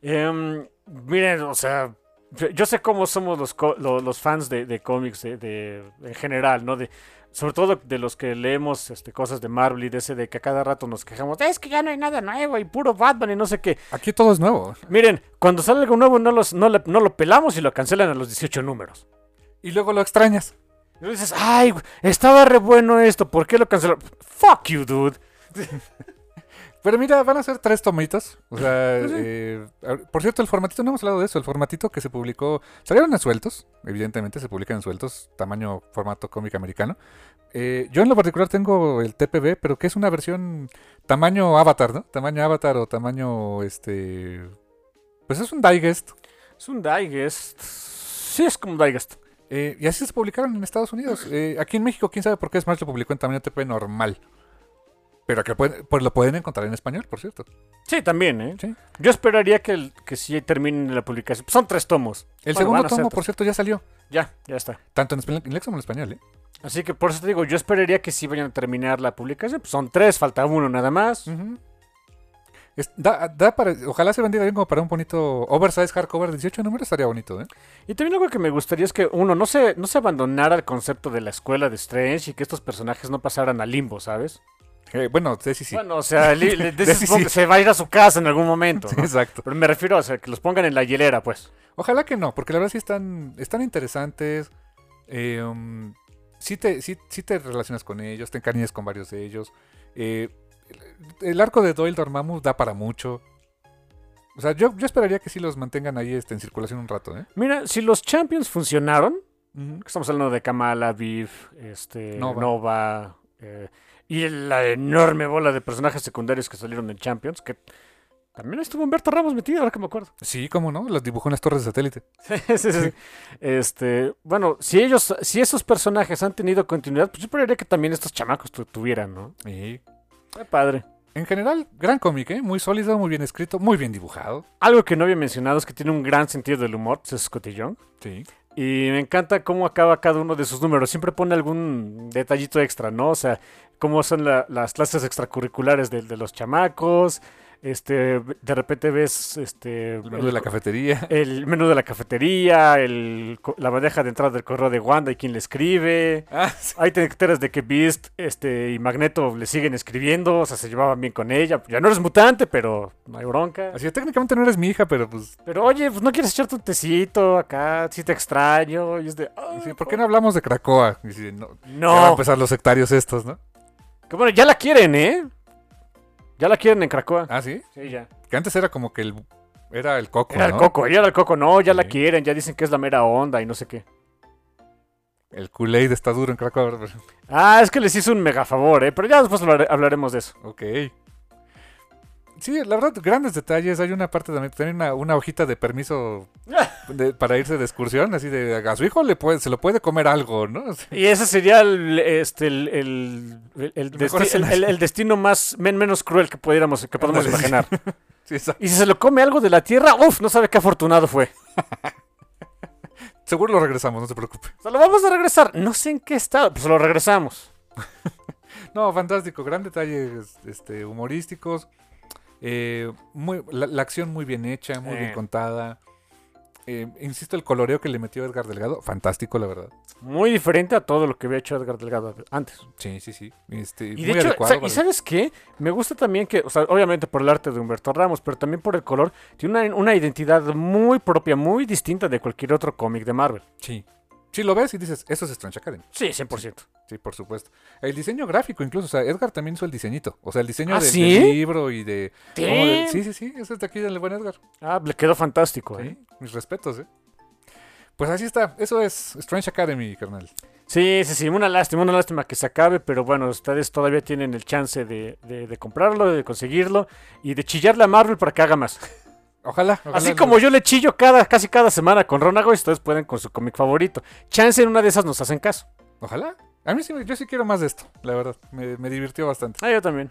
Em, miren, o sea, yo- sé cómo somos los, co- lo- los fans de, de cómics de, de- en general, ¿no? De, sobre todo de los que leemos este, cosas de Marvel y de ese de que a cada rato nos quejamos. Es que ya no hay nada nuevo y puro Batman y no sé qué. Aquí todo es nuevo. Miren, cuando sale algo nuevo no, los, no, le- no lo pelamos y lo cancelan a los 18 números. Y luego lo extrañas. Y dices, ay, estaba re bueno esto, ¿por qué lo cancelaron? Fuck you, dude. Pero mira, van a ser tres tomitos. O sea, sí. eh, por cierto, el formatito, no hemos hablado de eso. El formatito que se publicó, salieron en sueltos. Evidentemente se publican en sueltos, tamaño formato cómic americano. Eh, yo en lo particular tengo el TPB, pero que es una versión tamaño avatar, ¿no? Tamaño avatar o tamaño, este... Pues es un digest. Es un digest. Sí, es como un digest. Eh, y así se publicaron en Estados Unidos. Eh, aquí en México, quién sabe por qué Smash lo publicó en tamaño TP normal. Pero que pueden- pues lo pueden encontrar en español, por cierto. Sí, también, ¿eh? Sí. Yo esperaría que, el, que sí terminen la publicación. Son tres tomos. El Bueno, segundo tomo, por cierto, ya salió. Ya, ya está. Tanto en español en inglés como en español, ¿eh? Así que por eso te digo, yo esperaría que sí vayan a terminar la publicación. Pues son tres, falta uno nada más. Es- da, da para, ojalá se vendiera bien como para un bonito oversize hardcover de 18 números, estaría bonito, ¿eh? Y también algo que me gustaría es que uno no se, no se abandonara el concepto de la escuela de Strange y que estos personajes no pasaran a limbo, ¿sabes? Eh, bueno, sí, sí. Bueno, o sea, li- de sí, se va a ir a su casa en algún momento. Exacto. Pero me refiero a o sea, que los pongan en la hielera, pues. Ojalá que no, porque la verdad sí están, están interesantes. eh, um, sí, te, sí, sí te relacionas con ellos, te encariñas con varios de ellos. eh, el, el arco de Doyle Dormammu da para mucho. O sea, yo, yo esperaría que sí los mantengan ahí este, en circulación un rato, ¿eh? Mira, si los Champions funcionaron, estamos hablando de Kamala, Viv, este, Nova. Nova, eh, y la enorme bola de personajes secundarios que salieron en Champions, que también estuvo Humberto Ramos metido, ahora que me acuerdo. Sí, cómo no, los dibujó en las torres de satélite. Sí, sí, sí. Este, bueno, si ellos, si esos personajes han tenido continuidad, pues yo esperaría que también estos chamacos tu- tuvieran, ¿no? Y Qué padre. en general, gran cómic, ¿eh? Muy sólido, muy bien escrito, muy bien dibujado. Algo que no había mencionado es que tiene un gran sentido del humor, pues, es Scotty Young. Sí. Y me encanta cómo acaba cada uno de sus números. Siempre pone algún detallito extra, ¿no? O sea, cómo son la- las clases extracurriculares de los chamacos. Este, de repente ves este, El menú de la cafetería. el menú de la cafetería, el, la bandeja de entrada del correo de Wanda y quién le escribe. Ah, sí. Ahí te enteras de que Beast este, y Magneto le siguen escribiendo, o sea, se llevaban bien con ella. Ya no eres mutante, pero no hay bronca. Así que técnicamente no eres mi hija, pero pues... Pero oye, pues no quieres echarte un tecito acá, si te extraño. Y es de, "Ah, sí, ¿Por qué no hablamos de? Y sí, no, Ya van a No, empezar los sectarios estos, ¿no? que bueno, ya la quieren, ¿eh? Ya la quieren en Cracoa. Ah, sí. Sí, ya. Que antes era como que el... Era el coco, Era el coco, ya era el coco, no, ya la quieren, ya dicen que es la mera onda y no sé qué. El Kool-Aid está duro en pero- Ah, es que les hizo un mega favor, ¿eh? Pero ya después hablar- hablaremos de eso. Ok. Sí, la verdad, grandes detalles. Hay una parte también, tiene una, una hojita de permiso de- para irse de excursión, así de a su hijo le puede, se lo puede comer algo, ¿no? Y ese sería el, este, el, el, desti- destino más men- menos cruel que pudiéramos, que podamos imaginar. Sí. Y si se lo come algo de la tierra, uff, no sabe qué afortunado fue. seguro lo regresamos, no se preocupe. O sea, lo vamos a regresar. No sé en qué estado, pues lo regresamos. No, fantástico, gran detalles este, humorísticos. Eh, muy, la, la acción muy bien hecha, muy bien Eh. contada. Eh, insisto, el coloreo que le metió Edgar Delgado, fantástico, la verdad. Muy diferente a todo lo que había hecho Edgar Delgado antes. Sí, sí, sí. Este, Y muy de hecho, adecuado ¿y sabes qué? Me gusta también que, o sea, obviamente por el arte de Humberto Ramos, pero también por el color, tiene una, una identidad muy propia, muy distinta de cualquier otro cómic de Marvel. Sí. Sí, lo ves y dices, eso es Strange Academy. Sí, 100%. Sí, por supuesto. El diseño gráfico incluso, o sea, Edgar también hizo el diseñito. O sea, el diseño ¿Ah, de- sí? del libro y de... sí, sí, sí, eso es de aquí del buen Edgar. Ah, le quedó fantástico. Sí, ¿eh? mis respetos, ¿eh? Pues así está, eso es Strange Academy, carnal. Sí, sí, sí, una lástima, una lástima que se acabe, pero bueno, ustedes todavía tienen el chance de, de- de comprarlo, de conseguirlo y de chillarle a Marvel para que haga más. Ojalá. ojalá Así como yo le chillo cada, casi cada semana con Ronago, ustedes pueden con su cómic favorito. Chance en una de esas nos hacen caso. Ojalá. A mí sí, yo sí quiero más de esto, la verdad. Me, me divirtió bastante. Ah, yo también.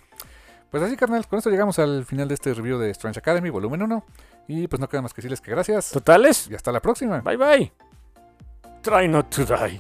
Pues así, carnal, con esto llegamos al final de este review de Strange Academy, volumen 1. Y pues no queda más que decirles que gracias. Totales. Y hasta la próxima. Bye bye. Try not to die.